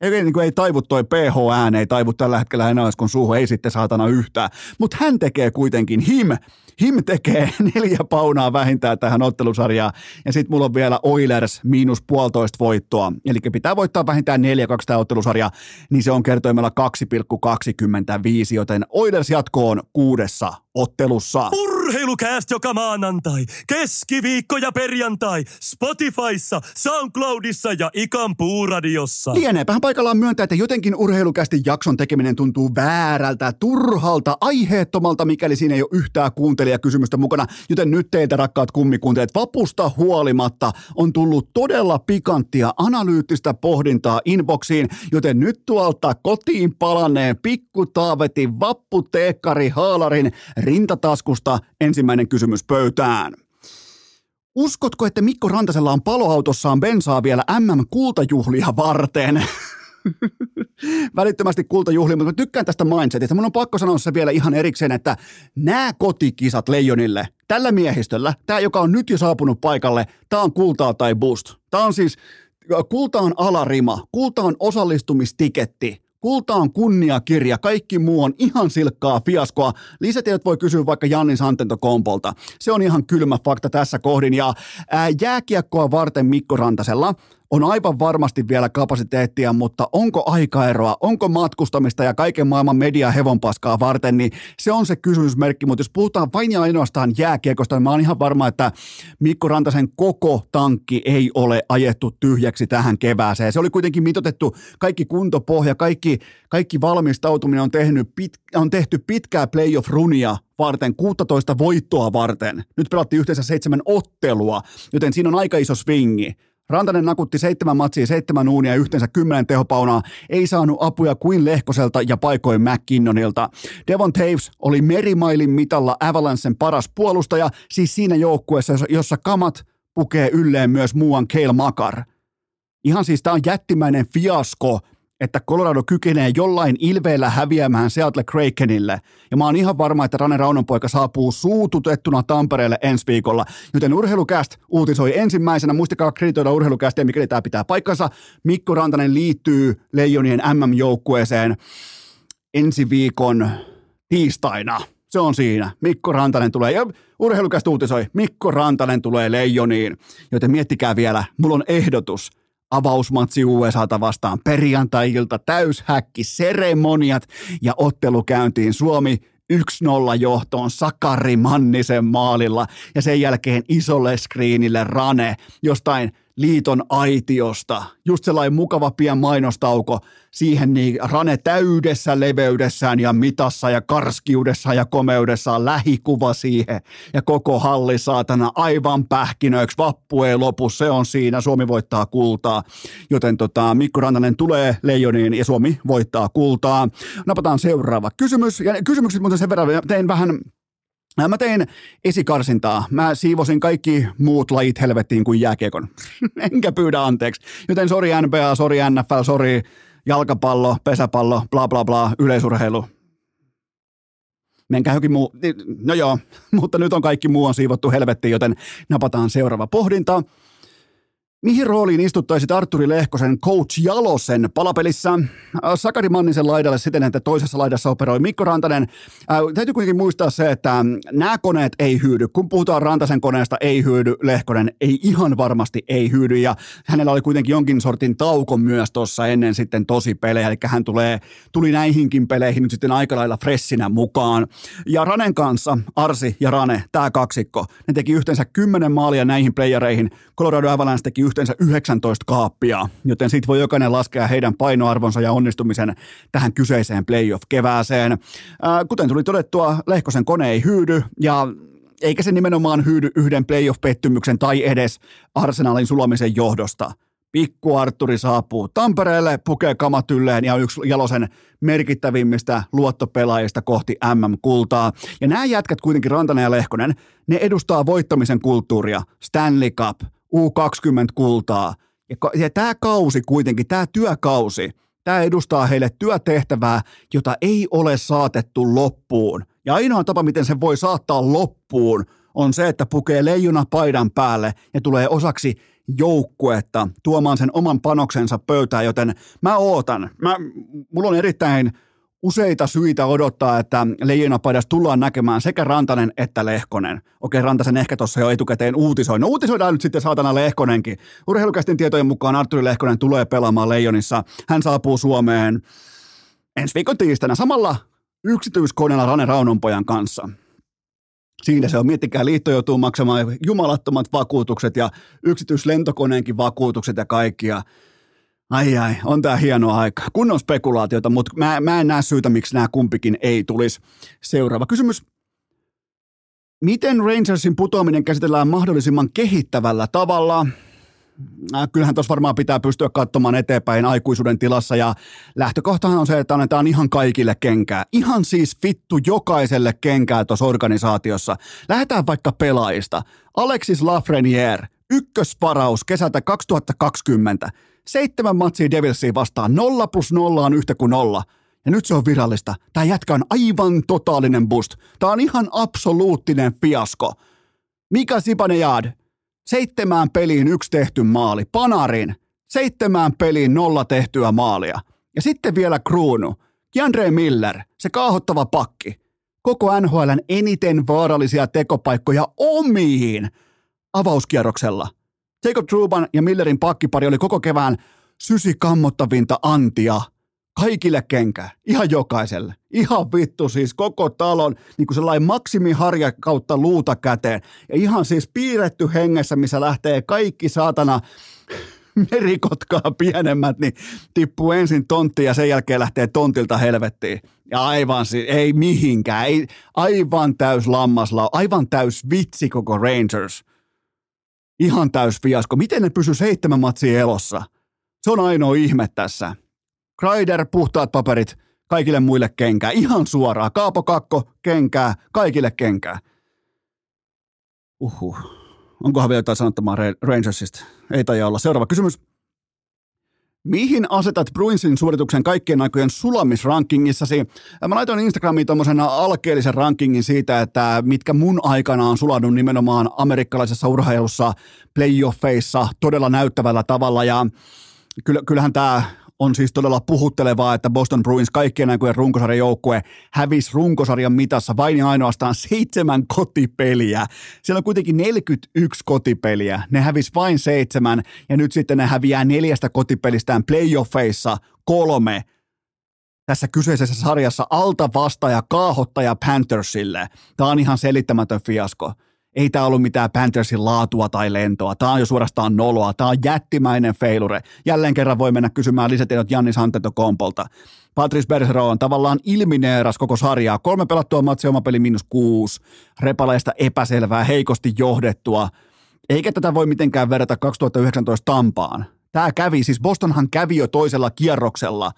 ei, niin kuin ei taivu toi PH-ääni, ei taivu tällä hetkellä enää kun suuhun, ei sitten saatana yhtään. Mutta hän tekee kuitenkin him. Him tekee <laughs> neljä paunaa vähintään tähän ottelusarjaan. Ja sitten mulla on vielä Oilers miinus puolitoista voittoa. Eli pitää voittaa vähintään neljä kaksi tämä ottelusarja, niin se on kertoimella 2,25, joten Oilers jatkoon kuudessa ottelussa. Urheilukääst joka maanantai, keskiviikko ja perjantai, Spotifyssa, Soundcloudissa ja Ikan Puuradiossa. Lieneepähän paikallaan myöntää, että jotenkin urheilukästi jakson tekeminen tuntuu väärältä, turhalta, aiheettomalta, mikäli siinä ei ole yhtään kuuntelijakysymystä mukana. Joten nyt teiltä rakkaat kummikuuntelijat, vapusta huolimatta on tullut todella pikanttia analyyttistä pohdintaa inboxiin, joten nyt tuolta kotiin palanneen pikku taavetin vapputeekkari haalarin rintataskusta ensimmäinen kysymys pöytään. Uskotko, että Mikko Rantasella on paloautossaan bensaa vielä MM-kultajuhlia varten? <laughs> välittömästi kultajuhli, mutta mä tykkään tästä mindsetistä. Mun on pakko sanoa se vielä ihan erikseen, että nämä kotikisat Leijonille, tällä miehistöllä, tämä joka on nyt jo saapunut paikalle, tämä on kultaa tai boost. Tämä on siis, kulta on alarima, kulta on osallistumistiketti, Kulta on kunniakirja, kaikki muu on ihan silkkaa fiaskoa. Lisätiedot voi kysyä vaikka Jannin Santentokompolta. Se on ihan kylmä fakta tässä kohdin. Ja ää, jääkiekkoa varten Mikko Rantasella on aivan varmasti vielä kapasiteettia, mutta onko aikaeroa, onko matkustamista ja kaiken maailman media hevonpaskaa varten, niin se on se kysymysmerkki. Mutta jos puhutaan vain ja ainoastaan jääkiekosta, niin mä oon ihan varma, että Mikko Rantasen koko tankki ei ole ajettu tyhjäksi tähän kevääseen. Se oli kuitenkin mitotettu kaikki kuntopohja, kaikki, kaikki valmistautuminen on, tehnyt pit, on tehty pitkää playoff-runia varten, 16 voittoa varten. Nyt pelattiin yhteensä seitsemän ottelua, joten siinä on aika iso swingi. Rantanen nakutti seitsemän matsia, seitsemän uunia ja yhteensä kymmenen tehopaunaa. Ei saanut apuja kuin Lehkoselta ja paikoin McKinnonilta. Devon Taves oli merimailin mitalla Avalancen paras puolustaja, siis siinä joukkueessa, jossa kamat pukee ylleen myös muuan Kale Makar. Ihan siis tämä on jättimäinen fiasko että Colorado kykenee jollain ilveellä häviämään Seattle Krakenille. Ja mä oon ihan varma, että Rane Raunonpoika saapuu suututettuna Tampereelle ensi viikolla. Joten Urheilukäst uutisoi ensimmäisenä. Muistakaa kreditoida Urheilukästiä, mikäli tämä pitää paikkansa. Mikko Rantanen liittyy Leijonien MM-joukkueeseen ensi viikon tiistaina. Se on siinä. Mikko Rantanen tulee, ja urheilukästä uutisoi, Mikko Rantanen tulee Leijoniin. Joten miettikää vielä, mulla on ehdotus – avausmatsi USAta vastaan perjantai-ilta, täyshäkki, seremoniat ja ottelukäyntiin Suomi 1-0 johtoon Sakari Mannisen maalilla. Ja sen jälkeen isolle screenille Rane jostain liiton aitiosta. Just sellainen mukava pien mainostauko siihen niin Rane täydessä leveydessään ja mitassa ja karskiudessa ja komeudessaan lähikuva siihen ja koko halli saatana aivan pähkinöiksi. Vappu ei lopu, se on siinä. Suomi voittaa kultaa. Joten tota, Mikko Rantanen tulee leijoniin ja Suomi voittaa kultaa. Napataan seuraava kysymys. Ja kysymykset muuten sen verran tein vähän Mä tein esikarsintaa. Mä siivosin kaikki muut lajit helvettiin kuin jääkiekon. <laughs> Enkä pyydä anteeksi. Joten sori NBA, sori NFL, sori jalkapallo, pesäpallo, bla bla bla, yleisurheilu. Menkää jokin muu. No joo, <laughs> mutta nyt on kaikki muu on siivottu helvettiin, joten napataan seuraava pohdinta. Mihin rooliin istuttaisit Arturi Lehkosen coach Jalosen palapelissä? Äh, Sakari Mannisen laidalle siten, että toisessa laidassa operoi Mikko Rantanen. Äh, täytyy kuitenkin muistaa se, että nämä koneet ei hyydy. Kun puhutaan Rantasen koneesta, ei hyydy. Lehkonen ei ihan varmasti ei hyydy. Ja hänellä oli kuitenkin jonkin sortin tauko myös tuossa ennen sitten tosi pelejä. Eli hän tulee, tuli näihinkin peleihin nyt sitten aika lailla fressinä mukaan. Ja Ranen kanssa, Arsi ja Rane, tämä kaksikko, ne teki yhteensä kymmenen maalia näihin playereihin. Colorado Avalanche teki yhteensä 19 kaappia, joten siitä voi jokainen laskea heidän painoarvonsa ja onnistumisen tähän kyseiseen playoff-kevääseen. Ää, kuten tuli todettua, Lehkosen kone ei hyydy ja eikä se nimenomaan hyydy yhden playoff-pettymyksen tai edes arsenaalin sulamisen johdosta. Pikku Arturi saapuu Tampereelle, pukee kamat ylleen ja on yksi Jalosen merkittävimmistä luottopelaajista kohti MM-kultaa. Ja nämä jätkät kuitenkin, Rantanen ja Lehkonen, ne edustaa voittamisen kulttuuria. Stanley Cup, U20-kultaa. Ja, ja tämä kausi kuitenkin, tämä työkausi, tämä edustaa heille työtehtävää, jota ei ole saatettu loppuun. Ja ainoa tapa, miten se voi saattaa loppuun, on se, että pukee leijuna paidan päälle ja tulee osaksi joukkuetta tuomaan sen oman panoksensa pöytään, joten mä ootan. Mä, mulla on erittäin useita syitä odottaa, että leijonapaidassa tullaan näkemään sekä Rantanen että Lehkonen. Okei, Rantasen ehkä tuossa jo etukäteen uutisoi. No uutisoidaan nyt sitten saatana Lehkonenkin. Urheilukästin tietojen mukaan Arturi Lehkonen tulee pelaamaan Leijonissa. Hän saapuu Suomeen ensi viikon tiistaina samalla yksityiskoneella Rane Raunonpojan kanssa. Siinä se on, miettikää, liitto joutuu maksamaan jumalattomat vakuutukset ja yksityislentokoneenkin vakuutukset ja kaikkia. Ai ai, on tää hieno aika. Kunnon spekulaatiota, mutta mä, mä en näe syytä, miksi nämä kumpikin ei tulisi. Seuraava kysymys. Miten Rangersin putoaminen käsitellään mahdollisimman kehittävällä tavalla? Äh, kyllähän tuossa varmaan pitää pystyä katsomaan eteenpäin aikuisuuden tilassa ja lähtökohtahan on se, että annetaan ihan kaikille kenkää. Ihan siis vittu jokaiselle kenkää tuossa organisaatiossa. Lähdetään vaikka pelaajista. Alexis Lafreniere, ykkösparaus kesältä 2020 Seitsemän matsia Devilsiin vastaan. Nolla plus nolla on yhtä kuin nolla. Ja nyt se on virallista. Tämä jätkä on aivan totaalinen boost. Tämä on ihan absoluuttinen fiasko. Mika Sipanejad, seitsemään peliin yksi tehty maali. Panarin, seitsemään peliin nolla tehtyä maalia. Ja sitten vielä kruunu. Jandre Miller, se kaahottava pakki. Koko NHLn eniten vaarallisia tekopaikkoja omiin avauskierroksella. Jacob Truban ja Millerin pakkipari oli koko kevään sysi kammottavinta antia – kaikille kenkä, ihan jokaiselle. Ihan vittu siis koko talon, niin kuin sellainen maksimiharja kautta luuta käteen. Ja ihan siis piirretty hengessä, missä lähtee kaikki saatana merikotkaa pienemmät, niin tippuu ensin tontti ja sen jälkeen lähtee tontilta helvettiin. Ja aivan siis, ei mihinkään, ei, aivan täys lammasla, aivan täys vitsi koko Rangers. Ihan täys fiasko. Miten ne pysy seitsemän matsia elossa? Se on ainoa ihme tässä. Kreider, puhtaat paperit, kaikille muille kenkää. Ihan suoraan. Kaapo Kakko, kenkää, kaikille kenkää. Uhu. Onkohan vielä jotain sanottamaa Rangersista? Ei taida olla. Seuraava kysymys. Mihin asetat Bruinsin suorituksen kaikkien aikojen sulamisrankingissasi? Mä laitoin Instagramiin tuommoisen alkeellisen rankingin siitä, että mitkä mun aikana on sulanut nimenomaan amerikkalaisessa urheilussa, playoffeissa todella näyttävällä tavalla. Ja kyllähän tämä on siis todella puhuttelevaa, että Boston Bruins kaikkien aikojen runkosarjan joukkue hävisi runkosarjan mitassa vain ja ainoastaan seitsemän kotipeliä. Siellä on kuitenkin 41 kotipeliä. Ne hävisi vain seitsemän ja nyt sitten ne häviää neljästä kotipelistään playoffeissa kolme tässä kyseisessä sarjassa alta vastaaja kaahottaja Panthersille. Tämä on ihan selittämätön fiasko. Ei tämä ollut mitään Panthersin laatua tai lentoa. Tämä on jo suorastaan noloa. Tämä on jättimäinen feilure. Jälleen kerran voi mennä kysymään lisätiedot Jannis Antetokompolta. Patrice Bergeron on tavallaan ilmineeras koko sarjaa. Kolme pelattua matsia, oma peli miinus kuusi. Repaleista epäselvää, heikosti johdettua. Eikä tätä voi mitenkään verrata 2019 Tampaan. Tämä kävi, siis Bostonhan kävi jo toisella kierroksella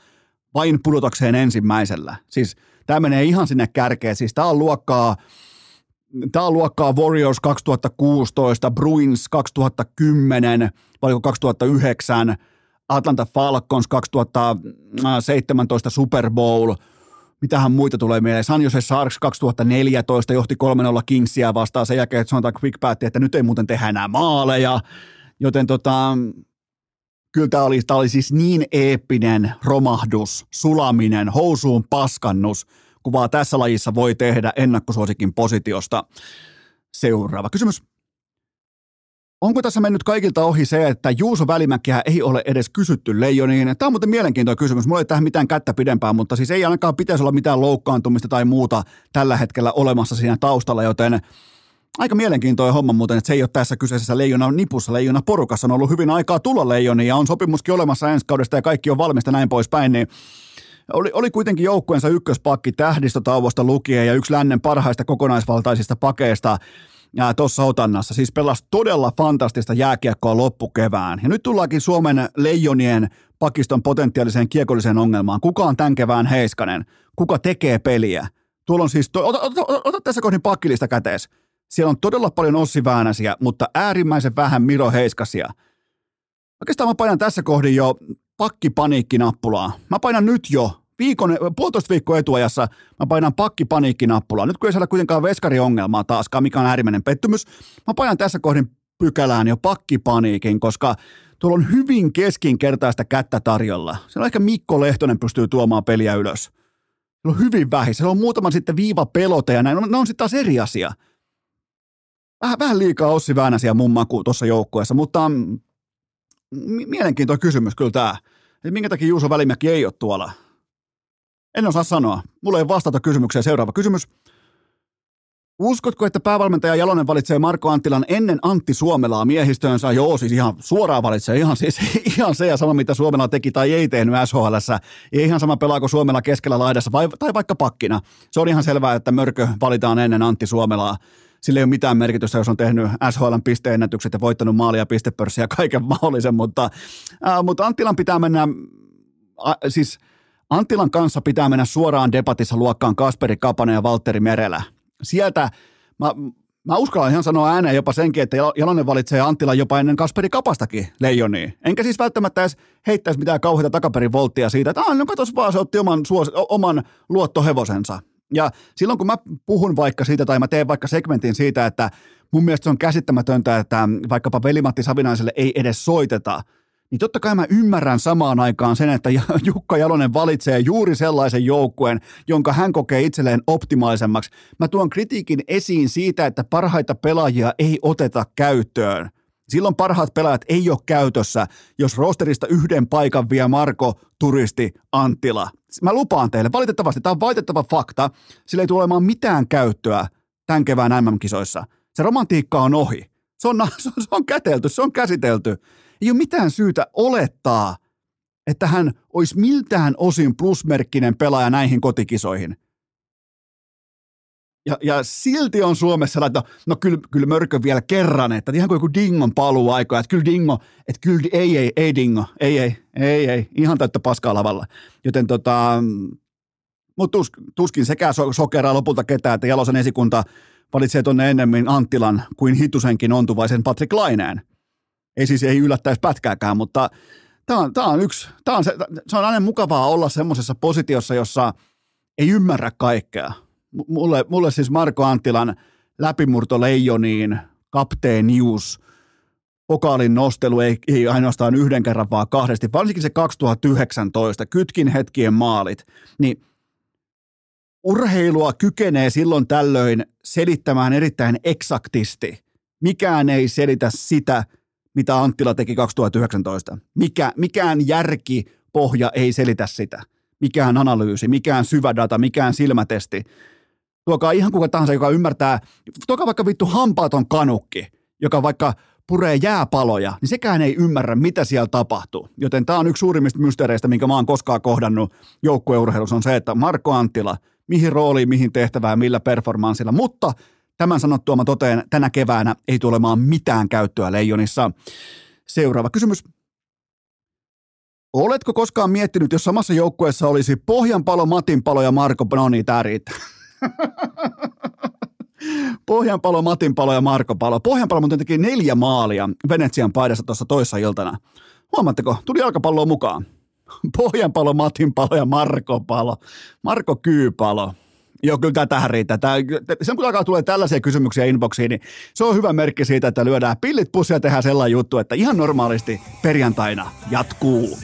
vain pudotakseen ensimmäisellä. Siis tämä menee ihan sinne kärkeen. Siis tämä on luokkaa Tämä on luokkaa Warriors 2016, Bruins 2010, vai 2009, Atlanta Falcons 2017 Super Bowl, mitähän muita tulee mieleen. San Jose Sharks 2014 johti 3-0 Kingsia vastaan. Sen jälkeen sanotaan Quick päätti, että nyt ei muuten tehdä enää maaleja. Joten tota, kyllä tämä oli, tämä oli siis niin eeppinen romahdus, sulaminen, housuun paskannus – kuvaa tässä lajissa voi tehdä ennakkosuosikin positiosta. Seuraava kysymys. Onko tässä mennyt kaikilta ohi se, että Juuso Välimäkiä ei ole edes kysytty leijoniin? Tämä on muuten mielenkiintoinen kysymys. Mulla ei tähän mitään kättä pidempään, mutta siis ei ainakaan pitäisi olla mitään loukkaantumista tai muuta tällä hetkellä olemassa siinä taustalla, joten aika mielenkiintoinen homma muuten, että se ei ole tässä kyseisessä leijona nipussa. Leijona porukassa on ollut hyvin aikaa tulla leijoniin ja on sopimuskin olemassa ensi kaudesta ja kaikki on valmista näin poispäin, niin oli, oli kuitenkin joukkueensa ykköspakki tähdistötauvosta lukien ja yksi lännen parhaista kokonaisvaltaisista pakeista tuossa otannassa. Siis pelasi todella fantastista jääkiekkoa loppukevään. Ja nyt tullaankin Suomen leijonien pakiston potentiaaliseen kiekolliseen ongelmaan. Kuka on tämän kevään heiskanen? Kuka tekee peliä? Tuolla on siis, to- ota, ota, ota, ota tässä kohdin pakkilista kätees. Siellä on todella paljon Ossi Väänäsiä, mutta äärimmäisen vähän Miro Heiskasia. Oikeastaan mä painan tässä kohdin jo pakkipaniikkinappulaa. Mä painan nyt jo viikon, puolitoista viikkoa etuajassa mä painan pakkipaniikkinappulaa. Nyt kun ei saada kuitenkaan veskariongelmaa taaskaan, mikä on äärimmäinen pettymys, mä painan tässä kohdin pykälään jo pakkipaniikin, koska tuolla on hyvin keskinkertaista kättä tarjolla. Siellä on ehkä Mikko Lehtonen pystyy tuomaan peliä ylös. Se on hyvin vähin. Se on muutama sitten viiva pelote ja näin. Ne on sitten taas eri asia. Vähän, vähän liikaa Ossi Väänäsiä mun maku tuossa joukkueessa, mutta mm, mielenkiintoinen kysymys kyllä tämä. minkä takia Juuso Välimäki ei ole tuolla? En osaa sanoa. Mulla ei vastata kysymykseen. Seuraava kysymys. Uskotko, että päävalmentaja Jalonen valitsee Marko Anttilan ennen Antti Suomelaa miehistöönsä? Joo, siis ihan suoraan valitsee. Ihan, siis, <laughs> ihan se ja sama, mitä Suomela teki tai ei tehnyt SHL. Ei ihan sama pelaako Suomela keskellä laidassa vai, tai vaikka pakkina. Se on ihan selvää, että Mörkö valitaan ennen Antti Suomelaa. Sillä ei ole mitään merkitystä, jos on tehnyt SHLn pisteennätykset ja voittanut maalia pistepörssiä ja <laughs> kaiken mahdollisen, mutta, äh, mutta Anttilan pitää mennä, äh, siis – Anttilan kanssa pitää mennä suoraan debatissa luokkaan Kasperi Kapanen ja Valtteri Merelä. Sieltä mä, mä uskallan ihan sanoa ääneen jopa senkin, että Jalonen valitsee Anttila jopa ennen Kasperi Kapastakin leijoniin. Enkä siis välttämättä edes heittäisi mitään kauheita takaperin volttia siitä, että no katos vaan, se otti oman, suos, oman luottohevosensa. Ja silloin kun mä puhun vaikka siitä tai mä teen vaikka segmentin siitä, että mun mielestä se on käsittämätöntä, että vaikkapa Velimatti Savinaiselle ei edes soiteta – niin totta kai mä ymmärrän samaan aikaan sen, että <laughs> Jukka Jalonen valitsee juuri sellaisen joukkueen, jonka hän kokee itselleen optimaalisemmaksi. Mä tuon kritiikin esiin siitä, että parhaita pelaajia ei oteta käyttöön. Silloin parhaat pelaajat ei ole käytössä, jos rosterista yhden paikan vie Marko Turisti Anttila. Mä lupaan teille, valitettavasti tämä on valitettava fakta, sillä ei tule olemaan mitään käyttöä tämän kevään MM-kisoissa. Se romantiikka on ohi. Se on, <laughs> se on, se on kätelty, se on käsitelty ei ole mitään syytä olettaa, että hän olisi miltään osin plusmerkkinen pelaaja näihin kotikisoihin. Ja, ja silti on Suomessa laittu, no kyllä, kyllä mörkö vielä kerran, että ihan kuin joku Dingon paluu aikaa, että kyllä Dingo, että kyllä ei, ei, ei Dingo, ei, ei, ei, ei, ihan täyttä paskaa lavalla. Joten tota, mutta tus, tuskin sekään so, sokeraa lopulta ketään, että Jalosen esikunta valitsee tuonne ennemmin Anttilan kuin hitusenkin ontuvaisen Patrick Laineen. Ei siis ei yllättäisi pätkääkään, mutta tämä on, tämä on yksi, tämä on se, se on aina mukavaa olla semmoisessa positiossa, jossa ei ymmärrä kaikkea. Mulle, mulle siis Marko Anttilan läpimurto Leijoniin, kapteenius, pokaalin nostelu ei, ei ainoastaan yhden kerran, vaan kahdesti, varsinkin se 2019, kytkin hetkien maalit, niin urheilua kykenee silloin tällöin selittämään erittäin eksaktisti. Mikään ei selitä sitä, mitä Anttila teki 2019. Mikä, mikään järki pohja ei selitä sitä. Mikään analyysi, mikään syvä data, mikään silmätesti. Tuokaa ihan kuka tahansa, joka ymmärtää, tuokaa vaikka vittu hampaaton kanukki, joka vaikka puree jääpaloja, niin sekään ei ymmärrä, mitä siellä tapahtuu. Joten tämä on yksi suurimmista mysteereistä, minkä mä oon koskaan kohdannut joukkueurheilussa, on se, että Marko Anttila, mihin rooliin, mihin tehtävään, millä performanssilla, mutta Tämän sanottua mä toteen, tänä keväänä ei tule olemaan mitään käyttöä Leijonissa. Seuraava kysymys. Oletko koskaan miettinyt, jos samassa joukkueessa olisi Pohjanpalo, Matinpalo ja Marko, no niin, tää riittää. <laughs> Pohjanpalo, Matinpalo ja Marko Palo. Pohjanpalo muuten teki neljä maalia Venetsian paidassa tuossa toissa iltana. Huomaatteko, tuli jalkapalloa mukaan. <laughs> Pohjanpalo, Matinpalo ja Marko Palo. Marko Kyypalo. Joo, kyllä tämä tähän riittää. Tämä, sen kun alkaa tulee tällaisia kysymyksiä inboxiin, niin se on hyvä merkki siitä, että lyödään pillit pussia ja tehdään sellainen juttu, että ihan normaalisti perjantaina jatkuu.